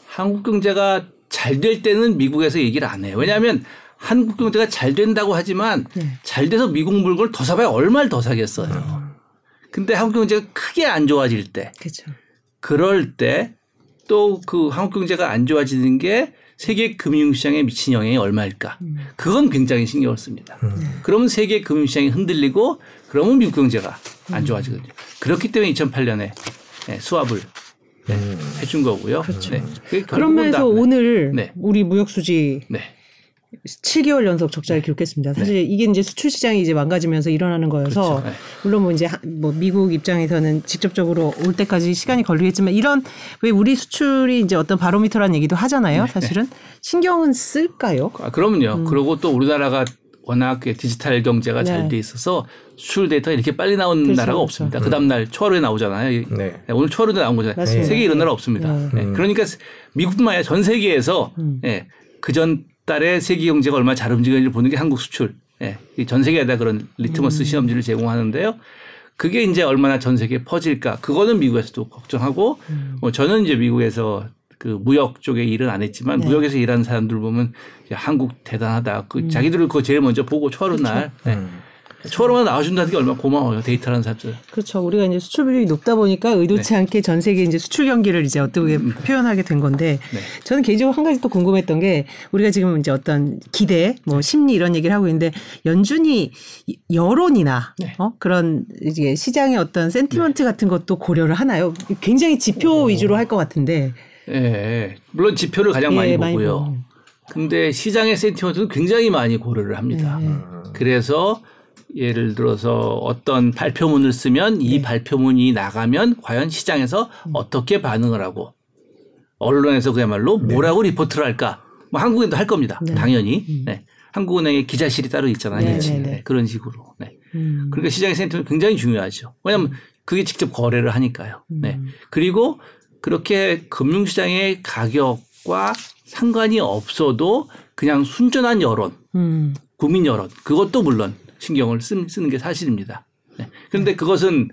한국 경제가 잘 될 때는 미국에서 얘기를 안 해요. 왜냐하면 한국 경제가 잘 된다고 하지만 네. 잘 돼서 미국 물건을 더 사봐야 얼마를 더 사겠어요. 근데 한국 경제가 크게 안 좋아질 때 그렇죠. 그럴 때 또 그 한국 경제가 안 좋아지는 게 세계 금융시장에 미친 영향이 얼마일까? 음. 그건 굉장히 신경을 씁니다. 그러면 세계 금융시장이 흔들리고 그러면 미국 경제가 음. 안 좋아지거든요. 그렇기 때문에 2008년에 수합을 네, 해준 거고요. 그렇죠. 네. 그런 면에서 다- 네. 오늘 네. 우리 무역 수지 네. 7개월 연속 적자를 기록했습니다. 사실 이게 이제 수출 시장이 이제 망가지면서 일어나는 거여서 그렇죠. 네. 물론 뭐 이제 하- 뭐 미국 입장에서는 직접적으로 올 때까지 시간이 걸리겠지만 이런 왜 우리 수출이 이제 어떤 바로미터라는 얘기도 하잖아요. 사실은 신경은 쓸까요? 아, 그러면요. 그리고 또 우리나라가 워낙 그 디지털 경제가 네. 잘돼 있어서 수출 데이터가 이렇게 빨리 나오는 그렇죠, 나라가 그렇죠. 없습니다. 그 다음날 초하루에 나오잖아요. 이- 네. 네, 오늘 초하루에 나온 거잖아요. 맞습니다. 세계에 이런 네. 나라 없습니다. 네. 네. 그러니까 미국뿐만 아니라 전 세계에서 음. 예, 그전 달에 세계 경제가 얼마나 잘 움직이는지 보는 게 한국 수출. 예, 이 전 세계에다 그런 리트머스 음. 시험지를 제공하는데요. 그게 이제 얼마나 전 세계에 퍼질까. 그거는 미국에서도 걱정하고 음. 뭐 저는 이제 미국에서 그 무역 쪽에 일은 안 했지만 네. 무역에서 일하는 사람들 보면 야, 한국 대단하다. 그 자기들을 그거 제일 먼저 보고 초하루 날 네. 초하루만 나와준다는 게 얼마나 고마워요. 데이터 하는 사람들. 그렇죠. 우리가 이제 수출 비율이 높다 보니까 의도치 않게 전 세계 이제 수출 경기를 이제 어떻게 표현하게 된 건데 네. 저는 개인적으로 한 가지 또 궁금했던 게 우리가 지금 이제 어떤 기대, 뭐 심리 이런 얘기를 하고 있는데 연준이 여론이나 네. 어? 그런 이제 시장의 어떤 sentiment 같은 것도 고려를 하나요? 굉장히 지표 위주로 할 것 같은데. 예, 예. 물론 지표를 가장 많이 예, 많이 보고요. 보고. 근데 시장의 sentiment는 굉장히 많이 고려를 합니다. 네. 그래서 예를 들어서 어떤 발표문을 쓰면 이 네. 발표문이 나가면 과연 시장에서 음. 어떻게 반응을 하고 언론에서 그야말로 뭐라고 리포트를 할까? 뭐 한국인도 할 겁니다. 네. 당연히. 네. 한국은행의 기자실이 따로 있잖아요. 네, 네, 네, 네. 그런 식으로. 네. 음. 그러니까 시장의 sentiment 굉장히 중요하죠. 왜냐하면 그게 직접 거래를 하니까요. 네. 그리고 그렇게 금융시장의 가격과 상관이 없어도 그냥 순전한 여론, 음. 국민 여론, 그것도 물론 신경을 쓰, 쓰는 게 사실입니다. 네. 그런데 그것은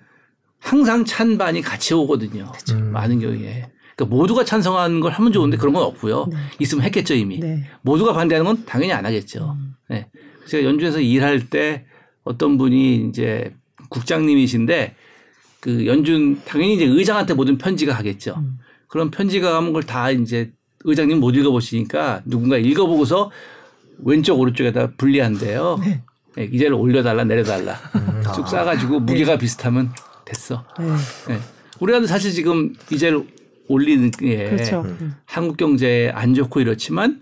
항상 찬반이 같이 오거든요. 많은 경우에. 그러니까 모두가 찬성하는 걸 하면 좋은데 그런 건 없고요. 있으면 했겠죠 이미. 네. 모두가 반대하는 건 당연히 안 하겠죠. 네. 제가 연주에서 일할 때 어떤 분이 이제 국장님이신데 그 연준 당연히 이제 의장한테 모든 편지가 가겠죠. 그런 편지가 가면 걸다 이제 의장님 못 읽어보시니까 누군가 읽어보고서 왼쪽 오른쪽에다 분리한대요. 네. 기재를 올려달라 내려달라 쭉 싸가지고 무게가 비슷하면 됐어. 네. 네. 우리가 사실 지금 기재를 올리는 게 그렇죠. 음. 한국 경제에 안 좋고 이렇지만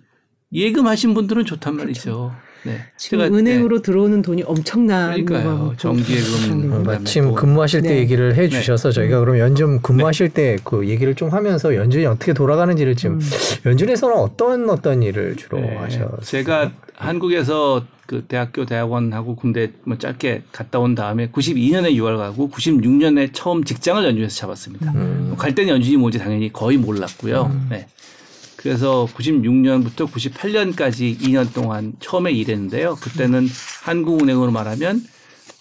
예금하신 분들은 좋단 말이죠. 네. 그렇죠. 지금 제가, 은행으로 들어오는 돈이 엄청난 네. 그러니까요. 정기예금 마침 또 근무하실 때 네. 얘기를 해 주셔서 저희가 그럼 연준 근무하실 때 그 얘기를 좀 하면서 연준이 어떻게 돌아가는지를 지금 연준에서는 어떤 어떤 일을 주로 네. 하셨어요? 제가 한국에서 그 대학교 대학원하고 군대 뭐 짧게 갔다 온 다음에 92년에 유학 가고 96년에 처음 직장을 연준에서 잡았습니다. 음. 갈 때는 연준이 뭔지 당연히 거의 몰랐고요. 네. 그래서 96년부터 98년까지 2년 동안 처음에 일했는데요. 그때는 한국은행으로 말하면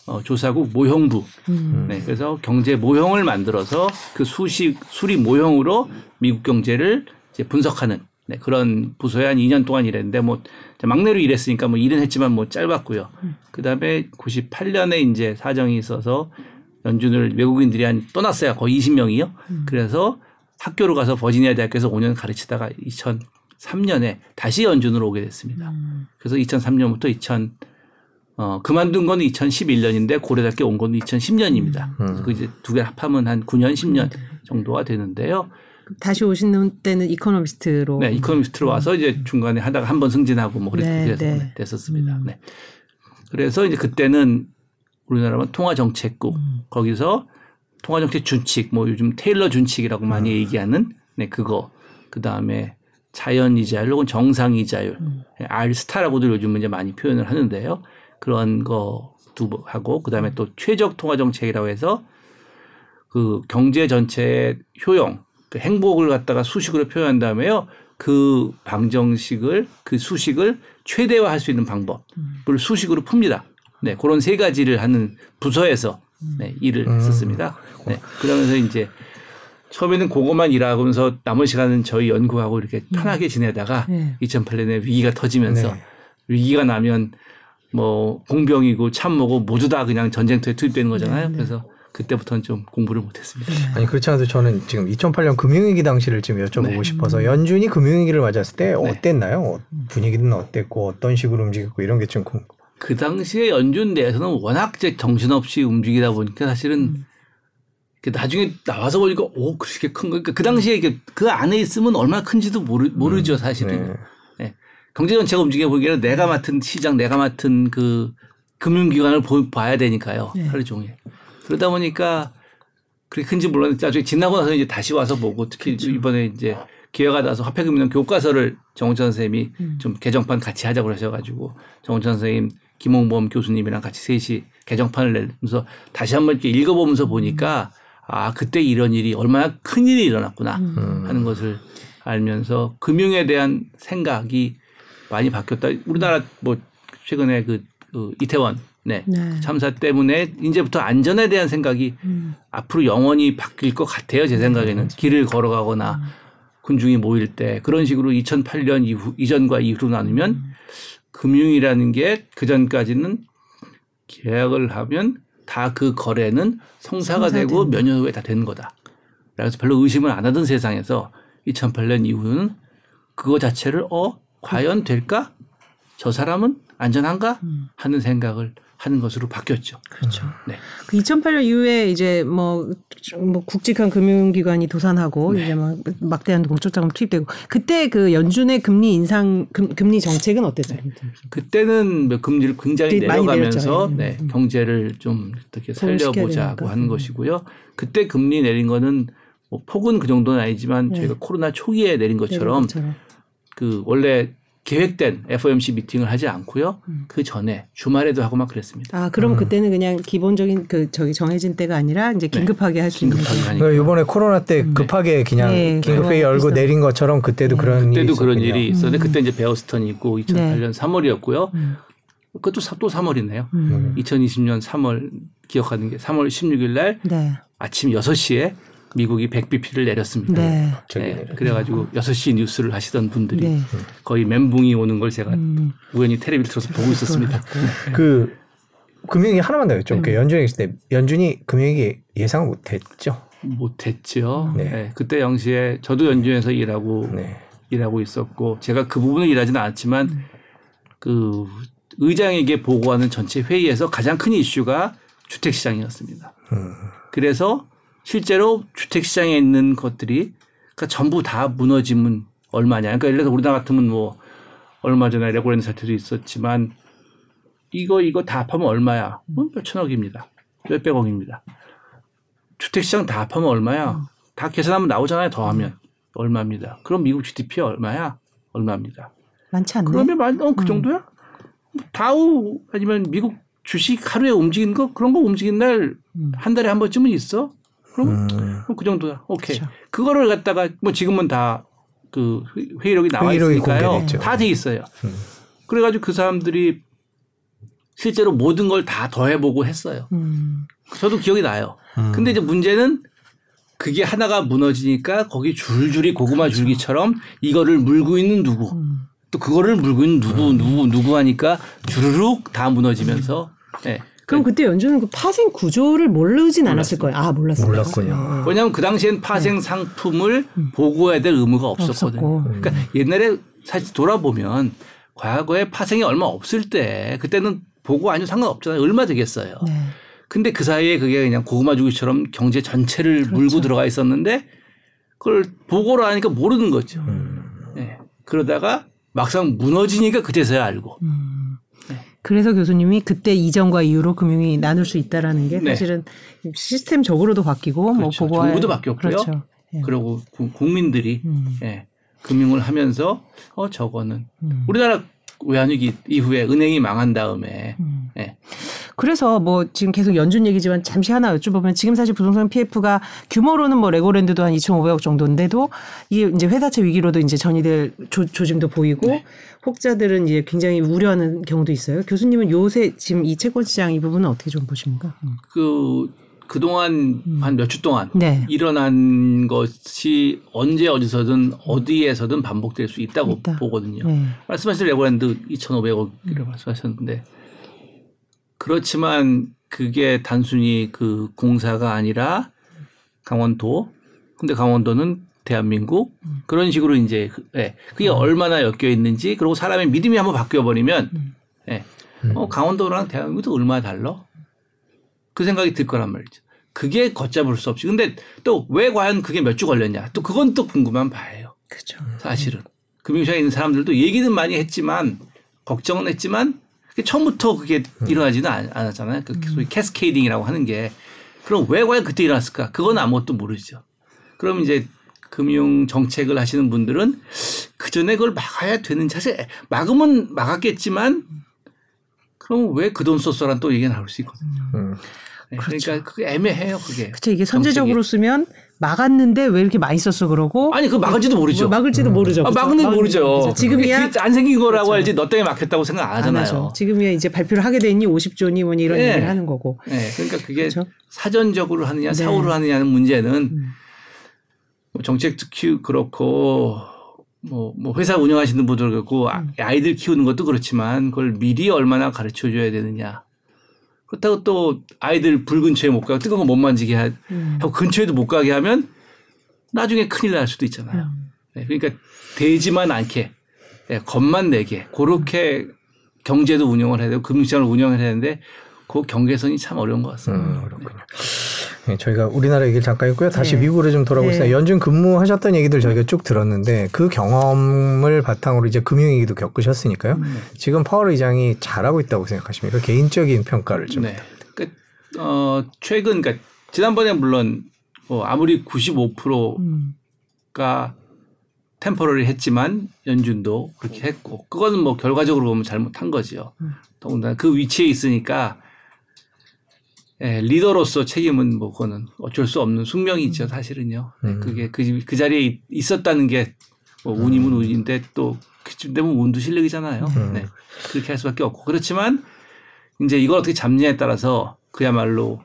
어, 조사국 모형부. 음. 네, 그래서 경제 모형을 만들어서 그 수식 수리 모형으로 미국 경제를 이제 분석하는 네, 그런 부서에 한 2년 동안 일했는데 뭐 막내로 일했으니까 뭐 일은 했지만 뭐 짧았고요. 그다음에 98년에 이제 사정이 있어서 연준을 외국인들이 한 떠났어요. 거의 20명이요. 그래서 학교로 가서 버지니아 대학교에서 5년 가르치다가 2003년에 다시 연준으로 오게 됐습니다. 그래서 2003년부터 어, 그만둔 건 2011년인데 고려대학교 온 건 2010년입니다. 음. 그 이제 두 개 합하면 한 9년, 10년 정도가 되는데요. 다시 오시는 때는 이코노미스트로. 네, 이코노미스트로 와서 이제 중간에 하다가 한 번 승진하고 뭐 그랬, 네, 네. 됐었습니다. 음. 네. 그래서 이제 그때는 우리나라만 통화정책국 음. 거기서 통화정책 준칙 뭐 요즘 테일러 준칙이라고 많이 음. 얘기하는 네 그거 그 다음에 자연 이자율 혹은 정상 이자율 음. 음. 했었습니다. 네, 그러면서 이제 처음에는 그것만 일하면서 남은 시간은 저희 연구하고 이렇게 편하게 지내다가 네. 2008년에 위기가 터지면서 네. 위기가 나면 뭐 공병이고 참모고 모두 다 그냥 전쟁터에 투입되는 거잖아요. 네, 네. 그래서 그때부터는 좀 공부를 못했습니다. 아니 그렇지 않아도 저는 지금 2008년 금융위기 당시를 좀 여쭤보고 네. 싶어서 연준이 금융위기를 맞았을 때 네. 어땠나요? 어, 분위기는 어땠고 어떤 식으로 움직였고 이런 게 좀 궁금. 그 당시에 연준 내에서는 워낙 이제 정신없이 움직이다 보니까 사실은 그 나중에 나와서 보니까 오 그렇게 큰 거. 그러니까 그 당시에 그 안에 있으면 얼마나 큰지도 모르, 모르죠 사실은. 네. 경제 전체가 움직여 보기에는 내가 맡은 시장, 내가 맡은 그 금융기관을 보, 봐야 되니까요. 네. 하루 종일. 그러다 보니까 그렇게 큰지 몰랐는데 나중에 지나고 나서 이제 다시 와서 보고 특히 이번에 이제 기회가 나서 화폐금융 교과서를 정원천 선생님이 좀 개정판 같이 하자고 그러셔가지고 정원천 선생님, 김홍범 교수님이랑 같이 셋이 개정판을 내면서 다시 한번 이렇게 읽어보면서 보니까 아 그때 이런 일이 얼마나 큰 일이 일어났구나 음. 하는 것을 알면서 금융에 대한 생각이 많이 바뀌었다. 우리나라 뭐 최근에 그, 그 이태원 네. 네. 참사 때문에 이제부터 안전에 대한 생각이 음. 앞으로 영원히 바뀔 것 같아요. 제 생각에는 길을 걸어가거나 군중이 모일 때 그런 식으로 2008년 이후 이전과 이후로 나누면 금융이라는 게 그 전까지는 계약을 하면 다 그 거래는 성사가 되고 몇 년 후에 다 되는 거다. 그래서 별로 의심을 안 하던 세상에서 2008년 이후는 그거 자체를 어 과연 될까? 저 사람은 안전한가? 음. 하는 생각을 하는 것으로 바뀌었죠. 그렇죠. 네. 그 2008년 이후에 이제 뭐, 뭐 국직한 금융기관이 도산하고 네. 이제 막 막대한 공적 자금 투입되고 그때 그 연준의 금리 인상 금, 금리 정책은 어땠어요? 그때는 뭐 금리를 굉장히 많이 내려가면서 네, 음. 경제를 좀 어떻게 살려보자고. 하는 음. 것이고요. 그때 금리 내린 거는 뭐 폭은 그 정도는 아니지만 네. 저희가 코로나 초기에 내린 것처럼 것처럼. 그 원래 계획된 FOMC 미팅을 하지 않고요. 음. 그 전에 주말에도 하고 막 그랬습니다. 아, 그럼 그때는 그냥 기본적인 그 저기 정해진 때가 아니라 이제 긴급하게 할수 있는 네. 긴급하게 거죠. 하니까. 그러니까 이번에 코로나 때 급하게 그냥 네, 긴급회의 그런 열고 내린 것처럼 그때도 네. 그런 일이 그때도 그런 있었군요. 일이 있었는데 그때 이제 베어스턴이 있고 2008년 3월이었고요. 음. 그것도 사- 또 3월이네요. 음. 2020년 3월 기억하는 게 3월 16일 날 네. 아침 6시에 미국이 100bp를 내렸습니다. 네. 네, 그래가지고 6시 뉴스를 하시던 분들이 네. 거의 멘붕이 오는 걸 제가 음. 우연히 텔레비를 틀어서 보고 있었습니다. 그 금융위 하나만 더 여쭤볼게요. 음. 연준에 있을 때 연준이 금융위기 예상을 못했죠. 못했죠. 네. 네, 그때 당시에 저도 연준에서 일하고 네. 일하고 있었고 제가 그 부분을 일하지는 않았지만 음. 그 의장에게 보고하는 전체 회의에서 가장 큰 이슈가 주택 시장이었습니다. 음. 그래서 실제로 주택 시장에 있는 것들이 그러니까 전부 다 무너지면 얼마냐. 그러니까 예를 들어서 우리나라 같으면 뭐 얼마 전에 레고랜드 사태도 있었지만 이거 이거 다 합하면 얼마야? 뭐 몇천억입니다. 몇백억입니다. 주택 시장 다 합하면 얼마야? 다 계산하면 나오잖아요. 더하면 얼마입니다. 그럼 미국 GDP 얼마야? 얼마입니다. 많지 않네. 그러면 만, 어, 그 음. 정도야? 다우 아니면 미국 주식 하루에 움직이는 거 그런 거 움직이는 날한 음. 달에 한 번쯤은 있어. 그럼 음. 그럼 그 정도야. 오케이. 그렇죠. 그거를 갖다가 뭐 지금은 다 그 회의록이 나와 회의록이 있으니까요. 다 돼 있어요. 음. 그래가지고 그 사람들이 실제로 모든 걸 다 더해보고 했어요. 음. 저도 기억이 나요. 음. 근데 이제 문제는 그게 하나가 무너지니까 거기 줄줄이 고구마 줄기처럼 이거를 물고 있는 누구 음. 또 그거를 물고 있는 누구 누구 누구 하니까 주르륵 다 무너지면서 예. 그럼 그때 연준은 그 파생 구조를 모르진 않았을 거예요. 아, 몰랐어요. 몰랐군요. 왜냐하면 그 당시엔 파생 상품을 보고해야 될 의무가 없었거든요. 없었고. 그러니까 옛날에 사실 돌아보면 과거에 파생이 얼마 없을 때 그때는 보고 아니면 상관없잖아요. 얼마 되겠어요. 네. 근데 그 사이에 그게 그냥 고구마 주기처럼 경제 전체를 물고 들어가 있었는데 그걸 보고를 하니까 모르는 거죠. 네. 그러다가 막상 무너지니까 그제서야 알고. 음. 그래서 교수님이 그때 이전과 이후로 금융이 나눌 수 있다라는 게 네. 사실은 시스템적으로도 바뀌고 뭐 그렇죠. 보고할 정부도 바뀌었고요. 그렇죠. 예. 그리고 구- 국민들이 음. 예, 금융을 하면서 어 저거는 음. 우리나라 외환위기 이후에 은행이 망한 다음에 음. 예, 그래서 뭐 지금 계속 연준 얘기지만 잠시 하나 여쭤보면 지금 사실 부동산 PF가 규모로는 뭐 레고랜드도 한 2,500억 정도인데도 이게 이제 회사채 위기로도 이제 전이될 조, 조짐도 보이고 네. 혹자들은 이제 굉장히 우려하는 경우도 있어요. 교수님은 요새 지금 이 채권 시장 이 부분은 어떻게 좀 보십니까? 음. 그 그동안 한몇 주 동안 네. 일어난 것이 언제 어디서든 어디에서든 반복될 수 있다고 있다. 보거든요. 네. 말씀하신 레고랜드 2,500억이라고 말씀하셨는데 그렇지만 그게 단순히 그 공사가 아니라 강원도 근데 강원도는 대한민국 그런 식으로 이제 그- 예, 그게 얼마나 엮여 있는지 그리고 사람의 믿음이 한번 바뀌어 버리면 예, 어, 강원도랑 대한민국도 얼마나 달라? 그 생각이 들 거란 말이죠. 그게 걷잡을 수 없이 근데 또 왜 과연 그게 몇 주 걸렸냐? 또 그건 또 궁금한 바예요. 그렇죠. 사실은 금융시장에 있는 사람들도 얘기는 많이 했지만 걱정은 했지만 처음부터 그게 일어나지는 않- 않았잖아요. 그 소위 캐스케이딩이라고 하는 게 그럼 왜 과연 그때 일어났을까? 그건 아무것도 모르죠. 그럼 이제 금융 정책을 하시는 분들은 그 전에 그걸 막아야 되는 사실 막으면 막았겠지만 그럼 왜 그 돈 썼어란 또 얘기가 나올 수 있거든요. 음. 네, 그러니까 그게 애매해요. 그게. 그렇죠. 이게 선제적으로 쓰면 막았는데 왜 이렇게 많이 썼어 그러고 아니 그 막을지도 모르죠. 뭐 막을지도 모르죠. 아? 막는 모르죠. 모르죠. 지금이야 안 생긴 거라고 알지 너 때문에 막혔다고 생각 안안 하잖아요. 하죠. 지금이야 이제 발표를 하게 되니 50조니 뭐니 이런 네. 얘기를 하는 거고. 네, 그러니까 그게 그렇죠. 사전적으로 하느냐 네. 사후로 하느냐는 문제는 음. 뭐 정책 특히 그렇고 뭐, 뭐 회사 운영하시는 분들 그렇고 아- 아이들 키우는 것도 그렇지만 그걸 미리 얼마나 가르쳐 줘야 되느냐. 그렇다고 또 아이들 불 근처에 못 가고 뜨거운 거 못 만지게 하- 음. 하고 근처에도 못 가게 하면 나중에 큰일 날 수도 있잖아요. 음. 네, 그러니까 되지만 않게 네, 겁만 내게 그렇게 경제도 운영을 해야 되고 금융시장을 운영을 해야 되는데 그 경계선이 참 어려운 것 같습니다. 음, 그렇군요. 네, 저희가 우리나라 얘기를 잠깐 했고요. 다시 네. 미국으로 좀 돌아보겠습니다. 네. 연준 근무하셨던 얘기들 저희가 쭉 들었는데 그 경험을 바탕으로 이제 금융 위기도 겪으셨으니까요. 음. 지금 파월 의장이 잘하고 있다고 생각하십니까? 개인적인 평가를 좀. 네. 그, 어, 최근, 그러니까 지난번에 물론 뭐 아무리 95%가 음. 템퍼러리 했지만 연준도 그렇게 했고 그거는 뭐 결과적으로 보면 잘못한 거죠. 음. 더군다나 그 위치에 있으니까 예, 리더로서 책임은 뭐 그거는 어쩔 수 없는 숙명이죠 사실은요. 네, 음. 그게 그, 그 자리에 있- 있었다는 게 뭐 운이면 운인데 또 그쯤 되면 운도 실력이잖아요. 음. 네, 그렇게 할 수밖에 없고 그렇지만 이제 이걸 어떻게 잡느냐에 따라서 그야말로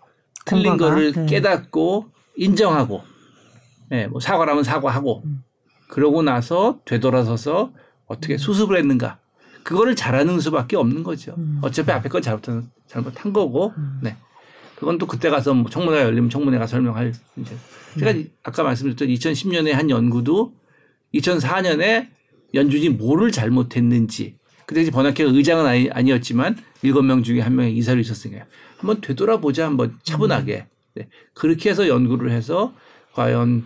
틀린 거를 네. 깨닫고 인정하고 예, 뭐 사과라면 사과하고 음. 그러고 나서 되돌아서서 어떻게 수습을 했는가 그거를 잘하는 수밖에 없는 거죠. 음. 어차피 앞에 건 잘못한 잘못한 거고, 음. 네. 그건 또 그때 가서 뭐 청문회가 열리면 청문회가 설명할 이제 제가 음. 아까 말씀드렸던 2010년에 한 연구도 2004년에 연준이 뭐를 잘못했는지 그때 이제 버나케가 의장은 아니, 아니었지만 일곱 명 중에 한 명의 이사로 있었으니까 한번 되돌아보자 한번 차분하게 네. 그렇게 해서 연구를 해서 과연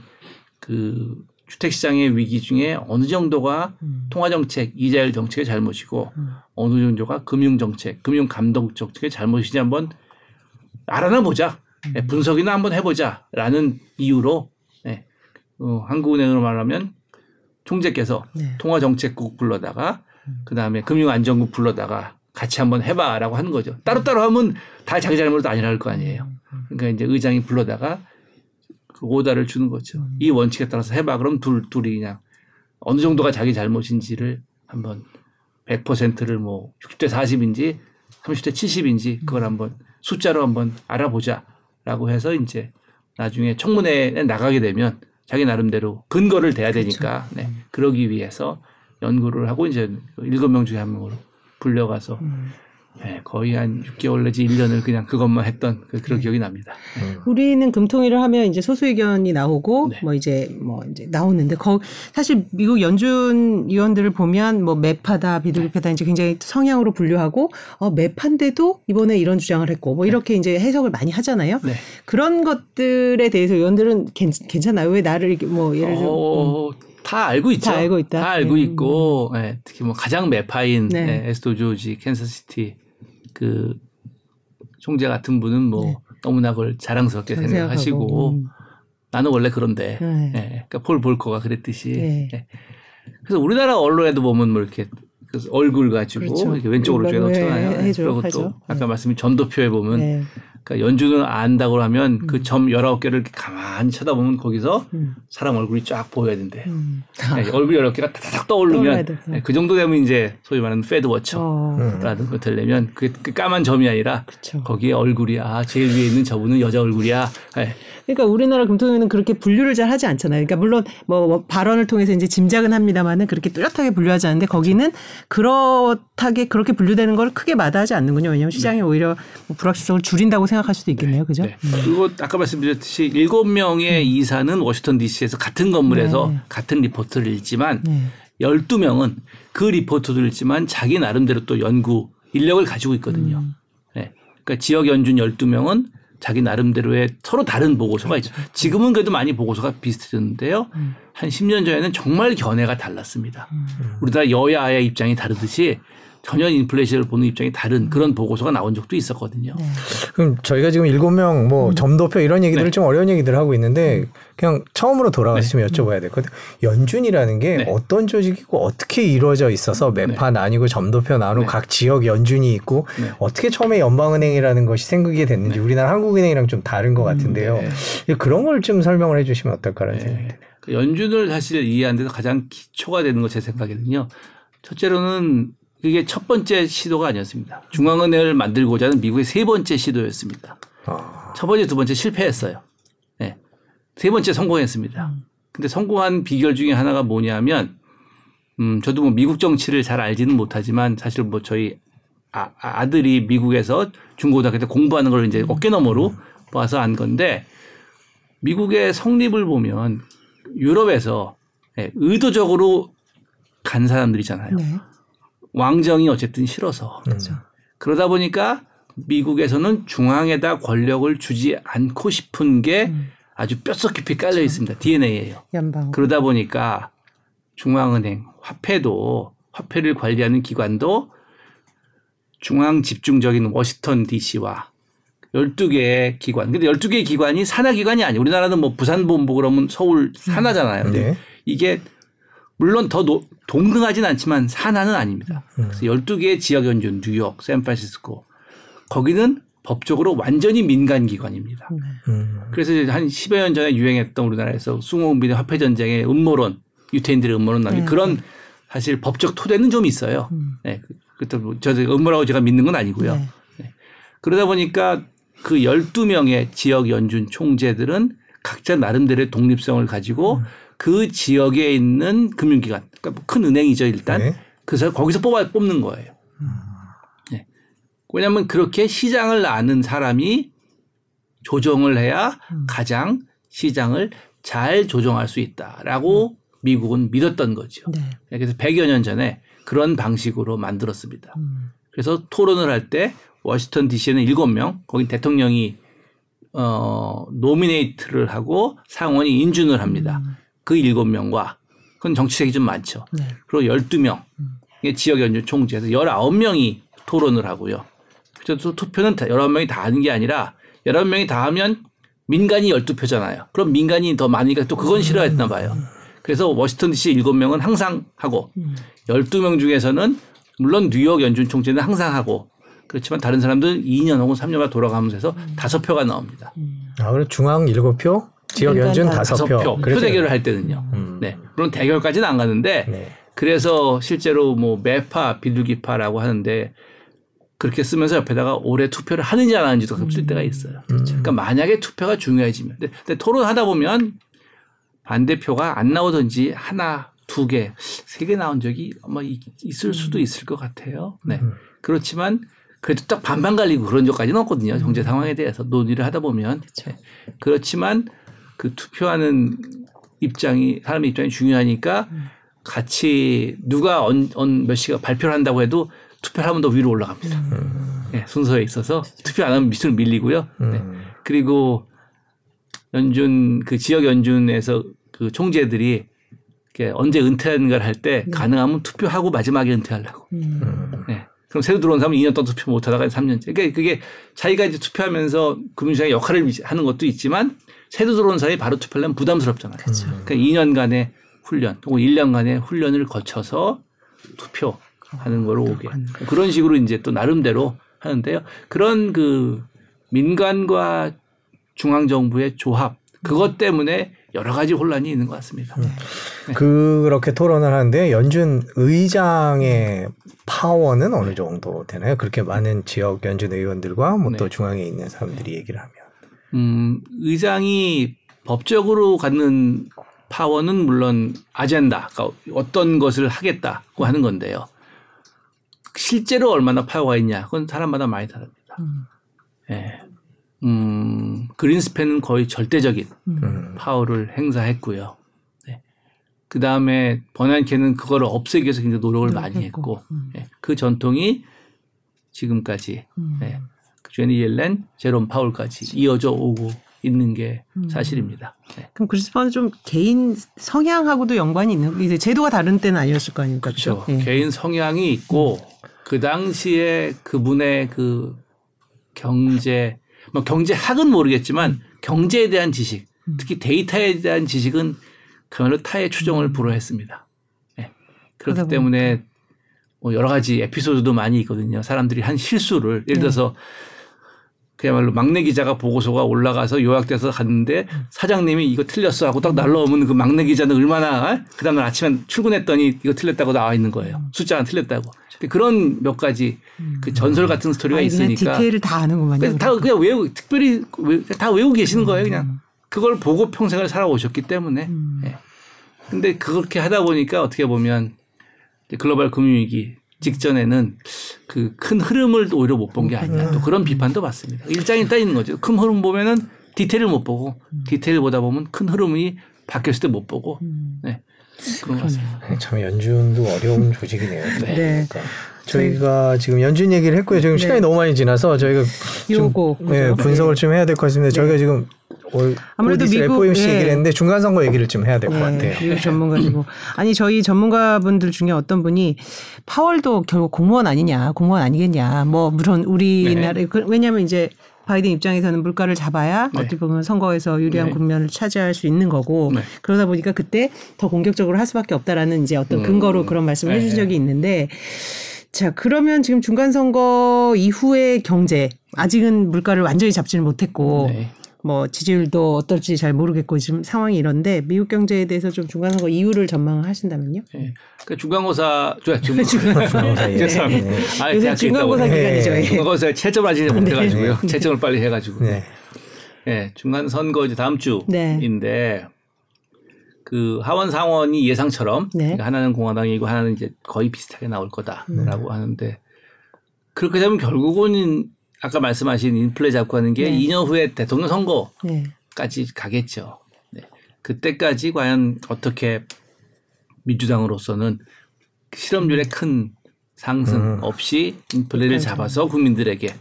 그 주택 시장의 위기 중에 어느 정도가 음. 통화 정책, 이자율 정책의 잘못이고 음. 어느 정도가 금융 정책, 금융 감독 정책의 잘못이지 한번 알아나 보자. 네, 분석이나 한번 해보자라는 이유로 네, 어, 한국은행으로 말하면 총재께서 네. 통화정책국 불러다가 그 다음에 금융안전국 불러다가 같이 한번 해봐라고 하는 거죠. 따로따로 하면 다 자기 잘못도 아니랄 거 아니에요. 그러니까 이제 의장이 불러다가 그 오다를 주는 거죠. 이 원칙에 따라서 해봐. 그럼 둘, 둘이 그냥 어느 정도가 자기 잘못인지를 한번 100%를 뭐 60대 40인지 30대 70인지 그걸 한번 숫자로 한번 알아보자 라고 해서 이제 나중에 청문회에 나가게 되면 자기 나름대로 근거를 대야 되니까 네. 그러기 위해서 연구를 하고 이제 일곱 명 중에 한 명으로 불려가서 음. 네, 거의 한 6개월 내지 1년을 그냥 그것만 했던 그, 그런 기억이 납니다. 음. 우리는 금통위를 하면 이제 소수 의견이 나오고 네. 뭐 이제 뭐 이제 나오는데 거 사실 미국 연준 위원들을 보면 뭐 매파다 비둘기파다 이제 굉장히 성향으로 분류하고 어 매파인데도 이번에 이런 주장을 했고 뭐 이렇게 이제 해석을 많이 하잖아요. 네. 그런 것들에 대해서 의원들은 괜, 괜찮아요. 왜 나를 이렇게 뭐 예를 들어 음. 어, 다 알고 있죠. 다 알고 있다. 다 알고 네. 있고, 예, 특히 뭐 가장 매파인 네. 예, 에스더 조지, 캔자스시티 그 총재 같은 분은 뭐 네. 너무나 그걸 자랑스럽게 잘 생각하시고 생각하고, 음. 나는 원래 그런데, 네. 예, 그러니까 폴 볼커가 그랬듯이. 네. 예. 그래서 우리나라 언론에도 보면 뭐 이렇게 그 얼굴 가지고 그렇죠. 이렇게 왼쪽으로 일반으로 쪼여놓잖아요. 해- 해줘, 그리고 하죠. 또 아까 네. 말씀인 점도표에 보면 네. 그러니까 연준을 안다고 하면 그 점 19개를 이렇게 가만히 쳐다보면 거기서 음. 사람 얼굴이 쫙 보여야 된대. 음. 네, 얼굴 여러 개가 떠올라야 떠오르면. 네, 그 정도 되면 이제 소위 말하는 Fed watcher라는 어. 거 되려면 그, 그 까만 점이 아니라 그렇죠. 거기에 얼굴이 아 제일 위에 있는 저분은 여자 얼굴이야. 네. 그러니까 우리나라 금통위는 그렇게 분류를 잘 하지 않잖아요. 그러니까 물론 뭐 발언을 통해서 이제 짐작은 합니다만은 그렇게 뚜렷하게 분류하지 않는데 거기는 그렇게 그렇게 분류되는 걸 크게 마다하지 않는군요. 왜냐하면 시장이 오히려 뭐 불확실성을 줄인다고 생각할 수도 있겠네요. 그죠? 네. 그리고 아까 말씀드렸듯이 일곱 명의 이사는 워싱턴 D.C.에서 같은 건물에서 네. 같은 리포트를 읽지만 네. 12명은 그 리포트를 읽지만 자기 나름대로 또 연구 인력을 가지고 있거든요. 음. 네. 그러니까 지역 연준 12명은 자기 나름대로의 서로 다른 보고서가 있죠. 지금은 그래도 많이 보고서가 비슷해졌는데요. 음. 한 10년 전에는 정말 견해가 달랐습니다. 우리나라 여야의 입장이 다르듯이 전혀 인플레이션을 보는 입장이 다른 그런 보고서가 나온 적도 있었거든요. 네. 그럼 저희가 지금 일곱 명 음. 뭐 점도표 이런 얘기들을 네. 좀 어려운 얘기들을 하고 있는데 그냥 처음으로 돌아가서 좀 여쭤봐야 될것 같아요. 연준이라는 게 네. 어떤 조직이고 어떻게 이루어져 있어서 매파 나뉘고 점도표 나누고 네. 각 지역 연준이 있고 네. 어떻게 처음에 연방은행이라는 것이 생기게 됐는지 우리나라 한국은행이랑 좀 다른 것 같은데요. 네. 그런 걸 좀 설명을 해주시면 어떨까라는 생각이 네. 드네요. 그 연준을 사실 이해하는 데서 가장 기초가 되는 것 제 생각에는요. 첫째로는 그게 첫 번째 시도가 아니었습니다. 중앙은행을 만들고자 하는 미국의 세 번째 시도였습니다. 아, 첫 번째, 두 번째 실패했어요. 네. 세 번째 성공했습니다. 근데 성공한 비결 중에 하나가 뭐냐면, 음, 저도 뭐 미국 정치를 잘 알지는 못하지만 사실 뭐 저희 아, 아들이 미국에서 중고등학교 때 공부하는 걸 이제 어깨너머로 봐서 안 건데, 미국의 성립을 보면 유럽에서 예, 의도적으로 간 사람들이잖아요. 네. 왕정이 어쨌든 싫어서. 그렇죠. 그러다 보니까 미국에서는 중앙에다 권력을 주지 않고 싶은 게 음. 아주 뼛속 깊이 깔려 있습니다. DNA예요. 연방. 그러다 보니까 중앙은행, 화폐도 화폐를 관리하는 기관도 중앙 집중적인 워싱턴 DC와 12개의 기관. 근데 12개의 기관이 산하 기관이 아니에요. 우리나라는 뭐 부산 본부 그러면 서울 산하잖아요. 근데 네. 이게 물론 더 노- 동등하진 않지만 산하는 아닙니다. 그래서 12개의 지역 연준, 뉴욕, 샌프란시스코 거기는 법적으로 완전히 민간 기관입니다. 음. 그래서 이제 한 10여 년 전에 유행했던 우리나라에서 숭호응비대 화폐 전쟁의 음모론, 유태인들의 음모론 나오는 네, 그런 사실 법적 토대는 좀 있어요. 음. 네. 그때 뭐 저도 음모라고 제가 믿는 건 아니고요. 네. 그러다 보니까 그 12명의 지역 연준 총재들은 각자 나름대로의 독립성을 가지고 그 지역에 있는 금융기관, 그러니까 뭐큰 은행이죠 일단. 네. 그래서 거기서 뽑아 뽑는 거예요. 네. 왜냐하면 그렇게 시장을 아는 사람이 조정을 해야 가장 시장을 잘 조정할 수 있다라고 미국은 믿었던 거죠. 네. 그래서 100여 년 전에 그런 방식으로 만들었습니다. 음. 그래서 토론을 할 때 워싱턴 DC에는 7명, 거기 대통령이 어 노미네이트를 하고 상원이 인준을 합니다. 그 7명과 그건 정치색이 좀 많죠. 네. 그리고 12명, 이게 지역 연준 총재에서 19명이 토론을 하고요. 그래서 투표는 다 19명이 다 하는 게 아니라 19명이 다 하면 민간이 12표잖아요. 그럼 민간이 더 많으니까 또 그건 싫어했나 봐요. 그래서 워싱턴 DC 7명은 항상 하고 12명 중에서는 물론 뉴욕 연준 총재는 항상 하고 그렇지만 다른 사람들은 2년 혹은 3년만 돌아가면서 해서 다섯 표가 나옵니다. 아, 그럼 중앙 일곱 표, 지역 연준 다- 다섯 다섯 표. 표. 대결을 할 때는요. 음. 네. 물론 대결까지는 안 가는데 네. 그래서 실제로 뭐 매파, 비둘기파라고 하는데 그렇게 쓰면서 옆에다가 올해 투표를 하는지 안 하는지도 쓸 때가 있어요. 그러니까 만약에 투표가 중요해지면. 근데, 근데 토론하다 보면 반대표가 안 나오든지 하나, 두 개, 세 개 나온 적이 아마 이- 있을 수도 있을 것 같아요. 네. 그렇지만 그래도 딱 반반 갈리고 그런 적까지는 없거든요. 경제 상황에 대해서 논의를 하다 보면 네. 그렇지만 그 투표하는 입장이 사람의 입장이 중요하니까 같이 누가 언, 언, 몇 시가 발표를 한다고 해도 투표를 하면 더 위로 올라갑니다. 음. 네, 순서에 있어서 투표 안 하면 밑으로 밀리고요. 네. 그리고 연준 그 지역 연준에서 그 총재들이 언제 은퇴하는가를 할때 네. 가능하면 투표하고 마지막에 은퇴하려고. 음. 네. 그럼 새로 들어온 사람은 2년 동안 투표 못 하다가 3년째. 그러니까 그게 자기가 이제 투표하면서 금융시장의 역할을 하는 것도 있지만 새로 들어온 사람이 바로 투표하려면 부담스럽잖아요. 그렇죠. 그러니까 2년간의 훈련 혹은 1년간의 훈련을 거쳐서 투표하는 거로 오게. 그런 식으로 이제 또 나름대로 하는데요. 그런 그 민간과 중앙 정부의 조합 그것 때문에 여러 가지 혼란이 있는 것 같습니다. 네. 네. 그렇게 토론을 하는데 연준 의장의 파워는 어느 정도 되나요? 그렇게 많은 지역 연준 의원들과 뭐또 네. 중앙에 있는 사람들이 얘기를 하면. 음, 의장이 법적으로 갖는 파워는 물론 아젠다, 그러니까 어떤 것을 하겠다고 하는 건데요. 실제로 얼마나 파워가 있냐, 그건 사람마다 많이 다릅니다. 음. 네. 음, 그린스팬은 거의 절대적인 음. 파워를 행사했고요. 네. 그 다음에 버난케는 그거를 없애기 위해서 굉장히 노력을 많이 했고, 음. 네. 그 전통이 지금까지, 음. 네. 제니 옐렌, 제롬 파울까지 이어져 오고 있는 게 음. 사실입니다. 네. 그럼 그리스판은 좀 개인 성향하고도 연관이 있는, 이제 제도가 다른 때는 아니었을 거 아닙니까? 그렇죠. 네. 개인 성향이 있고, 그 당시에 그분의 그 경제, 뭐 경제학은 모르겠지만 경제에 대한 지식, 음. 특히 데이터에 대한 지식은 그야말로 타의 추종을 음. 불허했습니다. 네. 그렇기 때문에 뭐 여러 가지 에피소드도 많이 있거든요. 사람들이 한 실수를 예를 네. 들어서 그야말로 막내 기자가 보고서가 올라가서 요약돼서 갔는데 음. 사장님이 이거 틀렸어 하고 딱 날라오면 그 막내 기자는 얼마나 어? 그 다음날 아침에 출근했더니 이거 틀렸다고 나와 있는 거예요. 숫자가 틀렸다고. 그런 몇 가지 그 전설 같은 스토리가 아, 있으니까 디테일을 다 아는구만요. 다 그냥 외우 특별히 다 외우고 계시는 거예요. 그냥 음. 그걸 보고 평생을 살아오셨기 때문에. 음. 예. 근데 그렇게 하다 보니까 어떻게 보면 글로벌 금융위기 직전에는 그 큰 흐름을 오히려 못 본 게 아니냐 또 그런 비판도 받습니다. 일장이 따 있는 거죠. 큰 흐름 보면은 디테일을 못 보고 음. 디테일 보다 보면 큰 흐름이 바뀌었을 때 못 보고 네. 그런 것 같습니다. 네, 참 연준도 어려운 조직이네요. 네. 네. 그러니까 저희가 지금 연준 얘기를 했고요. 지금 네. 시간이 너무 많이 지나서 저희가 요거 네, 분석을 좀 해야 될 것 같습니다. 저희가 네. 지금 아무래도 미국 FOMC 예. 얘기를 했는데 중간 선거 얘기를 좀 해야 될것 예. 같아요. 미국 전문가시고 아니 저희 전문가분들 중에 어떤 분이 파월도 결국 공무원 아니냐, 공무원 아니겠냐. 뭐 물론 우리나라 네. 그, 왜냐하면 이제 바이든 입장에서는 물가를 잡아야 네. 어떻게 보면 선거에서 유리한 네. 국면을 차지할 수 있는 거고 네. 그러다 보니까 그때 더 공격적으로 할 수밖에 없다라는 이제 어떤 음. 근거로 그런 말씀을 네. 해준 적이 있는데 자 그러면 지금 중간 선거 이후의 경제 아직은 물가를 완전히 잡지는 못했고 네. 뭐 지지율도 어떨지 잘 모르겠고 지금 상황이 이런데 미국 경제에 대해서 좀 중간선거 이유를 전망하신다면요? 네. 그 중간고사 중, 중간고사 예. 죄송합니다. 네. 아, 요새 중간고사 기간이죠. 네. 중간고사 채점을 하지 못해가지고요. 네. 채점을 빨리 해가지고. 네. 네. 중간 선거 이제 다음 주인데 그 하원 상원이 예상처럼 네. 그러니까 하나는 공화당이고 하나는 이제 거의 비슷하게 나올 거다라고 음. 하는데 그렇게 되면 결국은 아까 말씀하신 인플레 잡고 하는 게 네. 2년 후에 대통령 선거까지 네. 가겠죠. 네. 그때까지 과연 어떻게 민주당으로서는 실업률의 큰 상승 음. 없이 인플레를 잡아서 국민들에게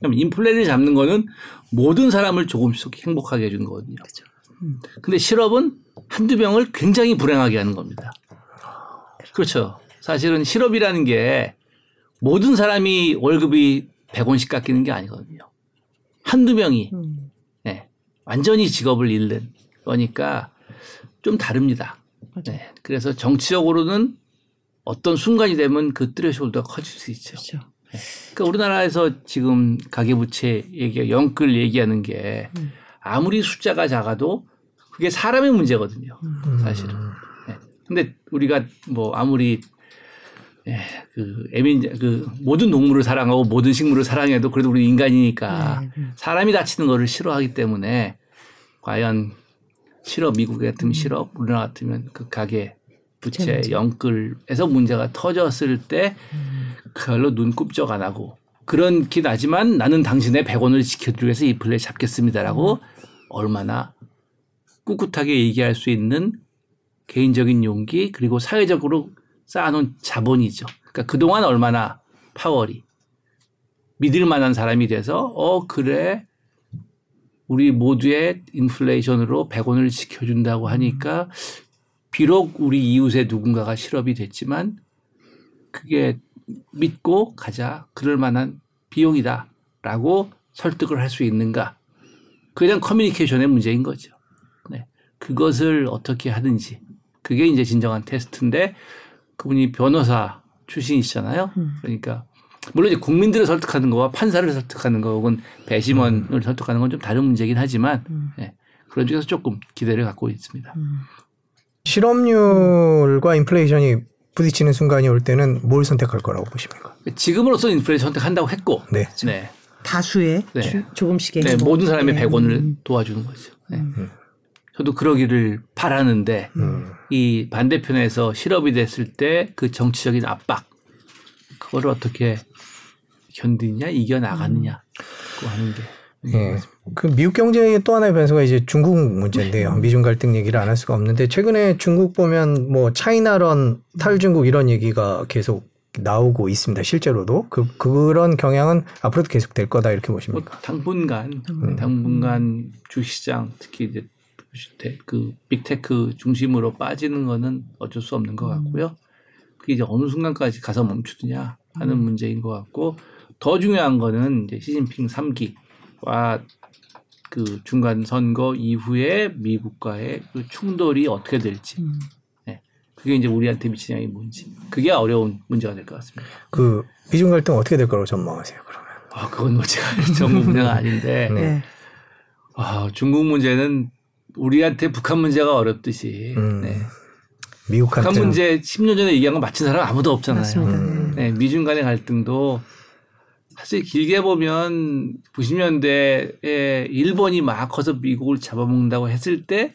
그럼 인플레를 잡는 거는 모든 사람을 조금씩 행복하게 해주는 거거든요. 그렇죠. 음. 근데 실업은 한두 명을 굉장히 불행하게 하는 겁니다. 그렇죠. 사실은 실업이라는 게 모든 사람이 월급이 100원씩 깎이는 게 아니거든요. 한두 명이 음. 네, 완전히 직업을 잃는 거니까 좀 다릅니다. 네, 그래서 정치적으로는 어떤 순간이 되면 그 트레시홀드가 커질 수 있죠. 그렇죠. 네. 그러니까 우리나라에서 지금 가계부채 얘기, 영끌 얘기하는 게 음. 아무리 숫자가 작아도 그게 사람의 문제거든요. 음. 사실은. 네. 근데 우리가 뭐 아무리 예, 그 애민 그 모든 동물을 사랑하고 모든 식물을 사랑해도 그래도 우리 인간이니까 네, 네. 사람이 다치는 거를 싫어하기 때문에 과연 실업 미국 같으면 실업 우리나라 같으면 그 가게 부채 영끌에서 문제가 터졌을 때 그걸로 눈 굽쩍 안 하고 그런 기 나지만 나는 당신의 100원을 지켜드리기 위해서 이 플레이 잡겠습니다라고 얼마나 꿋꿋하게 얘기할 수 있는 개인적인 용기 그리고 사회적으로 쌓아놓은 자본이죠. 그러니까 그동안 얼마나 파월이 믿을 만한 사람이 돼서 어 그래 우리 모두의 인플레이션으로 100원을 지켜준다고 하니까 비록 우리 이웃의 누군가가 실업이 됐지만 그게 믿고 가자 그럴 만한 비용이다라고 설득을 할 수 있는가 그냥 커뮤니케이션의 문제인 거죠. 네. 그것을 어떻게 하든지 그게 이제 진정한 테스트인데 그분이 변호사 출신이시잖아요. 그러니까 물론 이제 국민들을 설득하는 거와 판사를 설득하는 거 혹은 배심원을 설득하는 건 좀 다른 문제긴 하지만 예, 그런 쪽에서 조금 기대를 갖고 있습니다. 실업률과 인플레이션이 부딪히는 순간이 올 때는 뭘 선택할 거라고 보십니까? 지금으로서 인플레이션 선택한다고 했고 네. 네. 다수의 네. 주- 조금씩의 네. 모든 사람의 네. 100원을 도와주는 거죠. 네. 저도 그러기를 바라는데 음. 이 반대편에서 실업이 됐을 때 그 정치적인 압박 그거를 어떻게 견디냐 이겨 나가느냐 그거 하는 게 예. 그 미국 경제의 또 하나의 변수가 이제 중국 문제인데요. 미중 갈등 얘기를 안 할 수가 없는데 최근에 중국 보면 뭐 차이나런 탈중국 이런 얘기가 계속 나오고 있습니다. 실제로도 그 그런 경향은 앞으로도 계속 될 거다 이렇게 뭐 보십니까? 당분간 당분간 주시장 특히 이제 대- 그 빅테크 중심으로 빠지는 거는 어쩔 수 없는 것 같고요. 그게 이제 어느 순간까지 가서 멈추느냐 하는 문제인 것 같고 더 중요한 거는 이제 시진핑 3기와 그 중간 선거 이후에 미국과의 그 충돌이 어떻게 될지. 네. 그게 이제 우리한테 미치는 영향이 뭔지. 그게 어려운 문제가 될 것 같습니다. 그 미중 갈등 어떻게 될 거라고 전망하세요? 그러면? 아, 그건 뭐 제가 전문 분야가 아닌데. 네. 네. 아, 중국 문제는 우리한테 북한 문제가 어렵듯이 음. 네. 미국한테 북한 문제 10년 전에 얘기한 거 맞힌 사람 아무도 없잖아요. 맞습니다. 음. 네, 미중 간의 갈등도 사실 길게 보면 90년대에 일본이 막 커서 미국을 잡아먹는다고 했을 때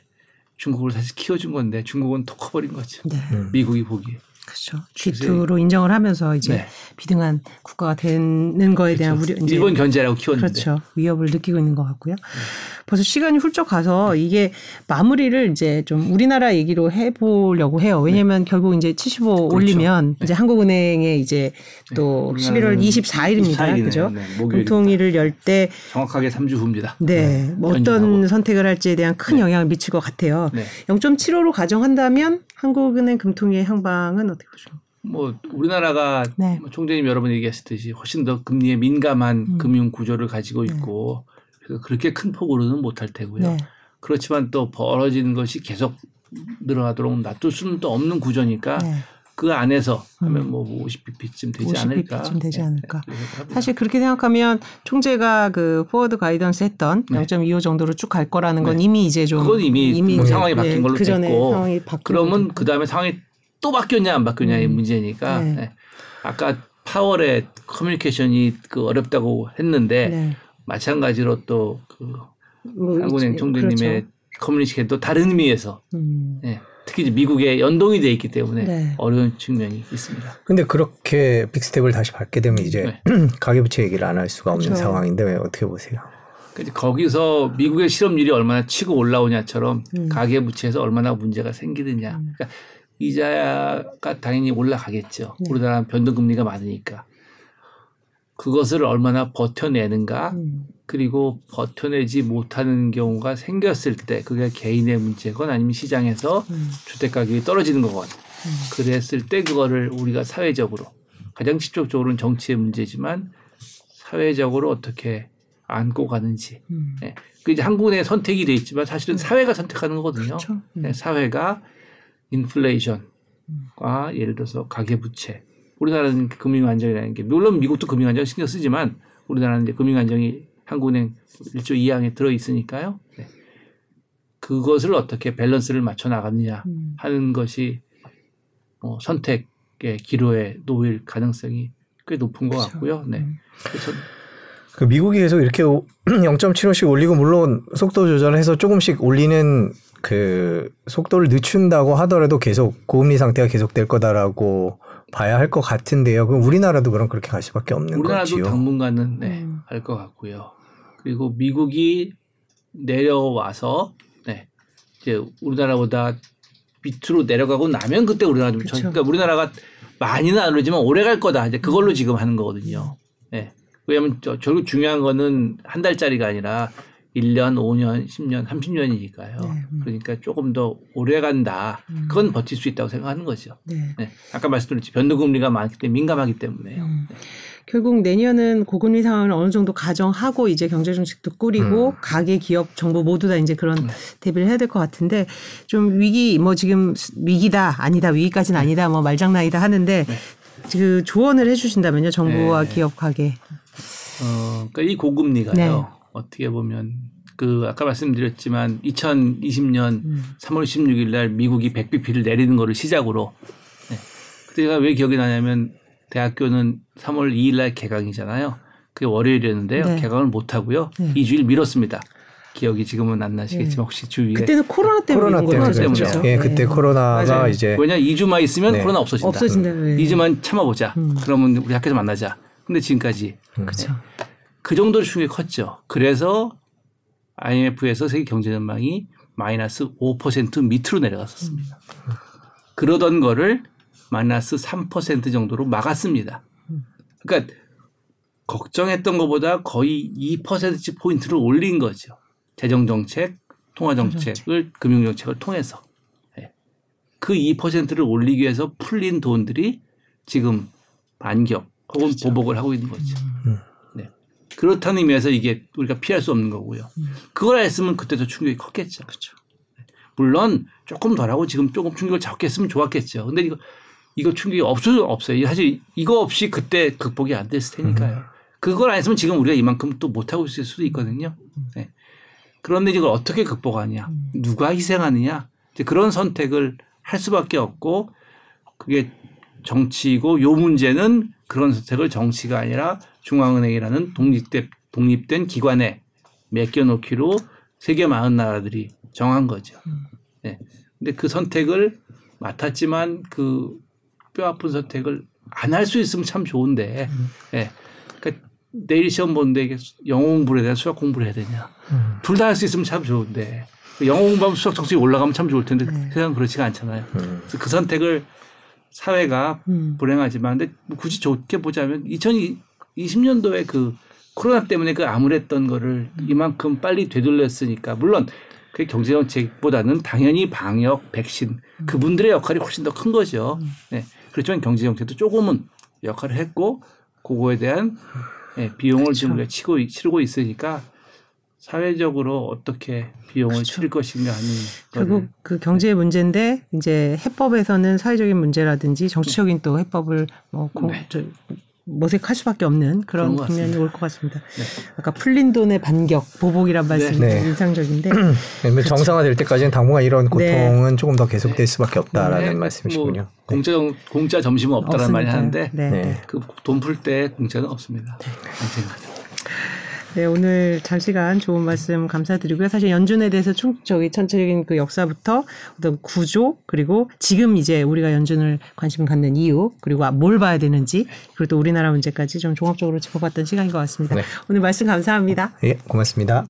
중국을 사실 키워준 건데 중국은 톡 커버린 거죠. 네. 음. 미국이 보기에. 그렇죠. G2로 인정을 하면서 이제 네. 비등한 국가가 되는 거에 대한 우려 이제 일본 견제라고 키웠는데. 그렇죠. 위협을 느끼고 있는 것 같고요. 벌써 시간이 훌쩍 가서 이게 마무리를 이제 좀 우리나라 얘기로 해보려고 해요. 왜냐하면 결국 이제 75 올리면 이제 한국은행에 이제 또 네. 11월 우리나라는 24일입니다. 24일 이네요. 그죠? 네, 목요일입니다. 공통일을 열 때 정확하게 3주 후입니다. 네, 뭐 어떤. 선택을 할지에 대한 큰 네. 영향을 미칠 것 같아요. 네. 0.75로 가정한다면 한국은행 금통위의 향방은 어떻게 보십니까? 뭐 우리나라가 네. 뭐 총재님 여러 번 얘기하셨듯이 훨씬 더 금리에 민감한 음. 금융 구조를 가지고 있고 그래서 그렇게 큰 폭으로는 못할 테고요. 네. 그렇지만 또 벌어지는 것이 계속 늘어나도록 놔둘 수는 또 없는 구조니까 네. 그 안에서 하면 뭐 50bp쯤 되지 50 않을까. bp쯤 되지 않을까. 네. 사실 그렇게 생각하면 총재가 그 forward guidance 했던 네. 0.25 정도로 쭉 갈 거라는 건 네. 이미 이제 좀 그건 이미 뭐 상황이 바뀐 걸로 그 됐고 상황이 바뀐 그러면. 그 다음에 상황이 또 바뀌었냐 안 바뀌었냐의 문제니까 네. 네. 아까 파월의 커뮤니케이션이 그 어렵다고 했는데 네. 마찬가지로 또 그 뭐 한국은행 있- 총재님의 그렇죠. 커뮤니케이션도 다른 의미에서 음. 예, 특히 이제 미국에 연동이 돼 있기 때문에 네. 어려운 측면이 있습니다. 근데 그렇게 빅스텝을 다시 밟게 되면 이제 네. 가계부채 얘기를 안 할 수가 없는 그렇죠. 상황인데 왜 어떻게 보세요? 그러니까 거기서 미국의 실업률이 얼마나 치고 올라오냐처럼 음. 가계 부채에서 얼마나 문제가 생기느냐. 그러니까 이자가 당연히 올라가겠죠. 네. 우리나라 변동금리가 많으니까. 그것을 얼마나 버텨내는가. 음. 그리고 버텨내지 못하는 경우가 생겼을 때 그게 개인의 문제건 아니면 시장에서 음. 주택 가격이 떨어지는 거건 그랬을 때 그거를 우리가 사회적으로 가장 직접적으로는 정치의 문제지만 사회적으로 어떻게 안고 가는지 음. 예. 그 이제 한국의 선택이 돼 있지만 사실은 사회가 선택하는 거거든요. 그렇죠. 음. 예, 사회가 인플레이션과 예를 들어서 가계 부채 우리나라는 금융 안정이라는 게 물론 미국도 금융 안정 신경 쓰지만 우리나라는 이제 금융 안정이 한국은행 1조 2항에 들어 있으니까요. 네. 그것을 어떻게 밸런스를 맞춰 나가느냐 음. 하는 것이 어, 선택의 기로에 놓일 가능성이 꽤 높은 것 그렇죠. 같고요. 네. 음. 그래서 그 미국이 계속 이렇게 0.75씩 올리고 물론 속도 조절해서 조금씩 올리는 그 속도를 늦춘다고 하더라도 계속 고금리 상태가 계속될 거다라고 봐야 할 것 같은데요. 그럼 우리나라도 그럼 그렇게 갈 수밖에 없는 우리나라도 거지요. 당분간은 네, 음. 할것 같고요. 그리고 미국이 내려와서 네, 이제 우리나라보다 밑으로 내려가고 나면 그때 우리나라 좀 전, 그쵸. 그러니까 우리나라가 많이는 안 오르지만 오래 갈 거다. 이제 그걸로 지금 하는 거거든요. 네. 왜냐하면 저, 결국 중요한 거는 한 달짜리가 아니라 1년, 5년, 10년, 30년이니까요. 네, 음. 그러니까 조금 더 오래 간다. 그건 버틸 수 있다고 생각하는 거죠. 네. 네. 아까 말씀드렸지 변동금리가 많기 때문에 민감하기 때문에요. 음. 결국 내년은 고금리 상황을 어느 정도 가정하고 이제 경제 정책도 꾸리고 음. 가계 기업 정부 모두 다 이제 그런 네. 대비를 해야 될 것 같은데 좀 위기 뭐 지금 위기다 아니다 위기까지는 아니다 뭐 말장난이다 하는데 그 조언을 해주신다면요 정부와 네. 기업 가계 어, 그러니까 이 고금리가요. 네. 어떻게 보면 그 아까 말씀드렸지만 2020년 음. 3월 16일 날 미국이 100bp를 내리는 거를 시작으로 네. 그때가 왜 기억이 나냐면 대학교는 3월 2일 날 개강이잖아요. 그게 월요일이었는데요. 네. 개강을 못 하고요. 네. 2주일 미뤘습니다. 기억이 지금은 안 나시겠지만 혹시 주위에 그때는 코로나 때문에 코로나 때문에 그렇죠. 예, 그때 네. 코로나가 맞아요. 이제 왜냐 2주만 있으면 네. 코로나 없어진다. 없어진다. 네. 2주만 참아보자. 음. 그러면 우리 학교에서 만나자. 근데 지금까지 그렇죠. 그 정도로 충격이 컸죠. 그래서 IMF에서 세계 경제 전망이 마이너스 5% 밑으로 내려갔었습니다. 그러던 거를 마이너스 3% 정도로 막았습니다. 그러니까 걱정했던 것보다 거의 2%씩 포인트를 올린 거죠. 재정 정책, 통화 정책을 금융 정책을 통해서 예. 그 2%를 올리기 위해서 풀린 돈들이 지금 반격 혹은 보복을 하고 있는 거죠. 음. 네. 그렇다는 의미에서 이게 우리가 피할 수 없는 거고요. 그걸 했으면 그때도 충격이 컸겠죠. 물론 조금 덜하고 지금 조금 충격을 적게 했으면 좋았겠죠. 근데 이거 이거 충격이 없을 수 없어요. 사실 이거 없이 그때 극복이 안 됐을 테니까요. 그걸 안 했으면 지금 우리가 이만큼 또 못하고 있을 수도 있거든요. 네. 그런데 이걸 어떻게 극복하느냐, 누가 희생하느냐, 이제 그런 선택을 할 수밖에 없고 그게 정치이고 요 문제는 그런 선택을 정치가 아니라 중앙은행이라는 독립된 독립된 기관에 맡겨놓기로 세계 많은 나라들이 정한 거죠. 네. 근데 그 선택을 맡았지만 그 뼈 아픈 선택을 안 할 수 있으면 참 좋은데, 예. 그러니까 내일 시험 보는데 이게 영어 공부를 해야 되나 수학 공부를 해야 되냐. 음. 둘다 할 수 있으면 참 좋은데 영어 공부하면 수학 성적이 올라가면 참 좋을 텐데 네. 세상 그렇지가 않잖아요. 음. 그래서 그 선택을 사회가 음. 불행하지만 근데 뭐 굳이 좋게 보자면 2020년도에 그 코로나 때문에 그 암울했던 거를 이만큼 빨리 되돌렸으니까 물론 그 경제 정책보다는 당연히 방역, 백신 그분들의 역할이 훨씬 더 큰 거죠. 네. 그렇지만 경제 정책도 조금은 역할을 했고 그거에 대한 예, 비용을 그렇죠. 지금 우리가 치고 있- 치르고 있으니까 사회적으로 어떻게 비용을 그렇죠. 치를 것인가 하는 결국 그 경제의 문제인데 이제 해법에서는 사회적인 문제라든지 정치적인 또 해법을 뭐 공, 네. 저, 모색할 수밖에 없는 그런 국면이. 올 것 같습니다. 네. 아까 풀린 돈의 반격, 보복이란 말씀이 네. 좀 인상적인데 왜냐면 정상화될 때까지는 당분간 이런 그렇죠. 네. 고통은 조금 더 계속될 수밖에 없다라는 네, 말씀이시군요. 뭐 공짜 공짜 점심은 없다는 말이. 하는데 네. 네. 네. 그돈 풀 때 공짜는 없습니다. 네, 오늘 장시간 좋은 말씀 감사드리고요. 사실 연준에 대해서 총 저기 전체적인 그 역사부터 어떤 구조 그리고 지금 이제 우리가 연준을 관심 갖는 이유 그리고 뭘 봐야 되는지 그리고 또 우리나라 문제까지 좀 종합적으로 짚어봤던 시간인 것 같습니다. 네. 오늘 말씀 감사합니다. 예, 고맙습니다.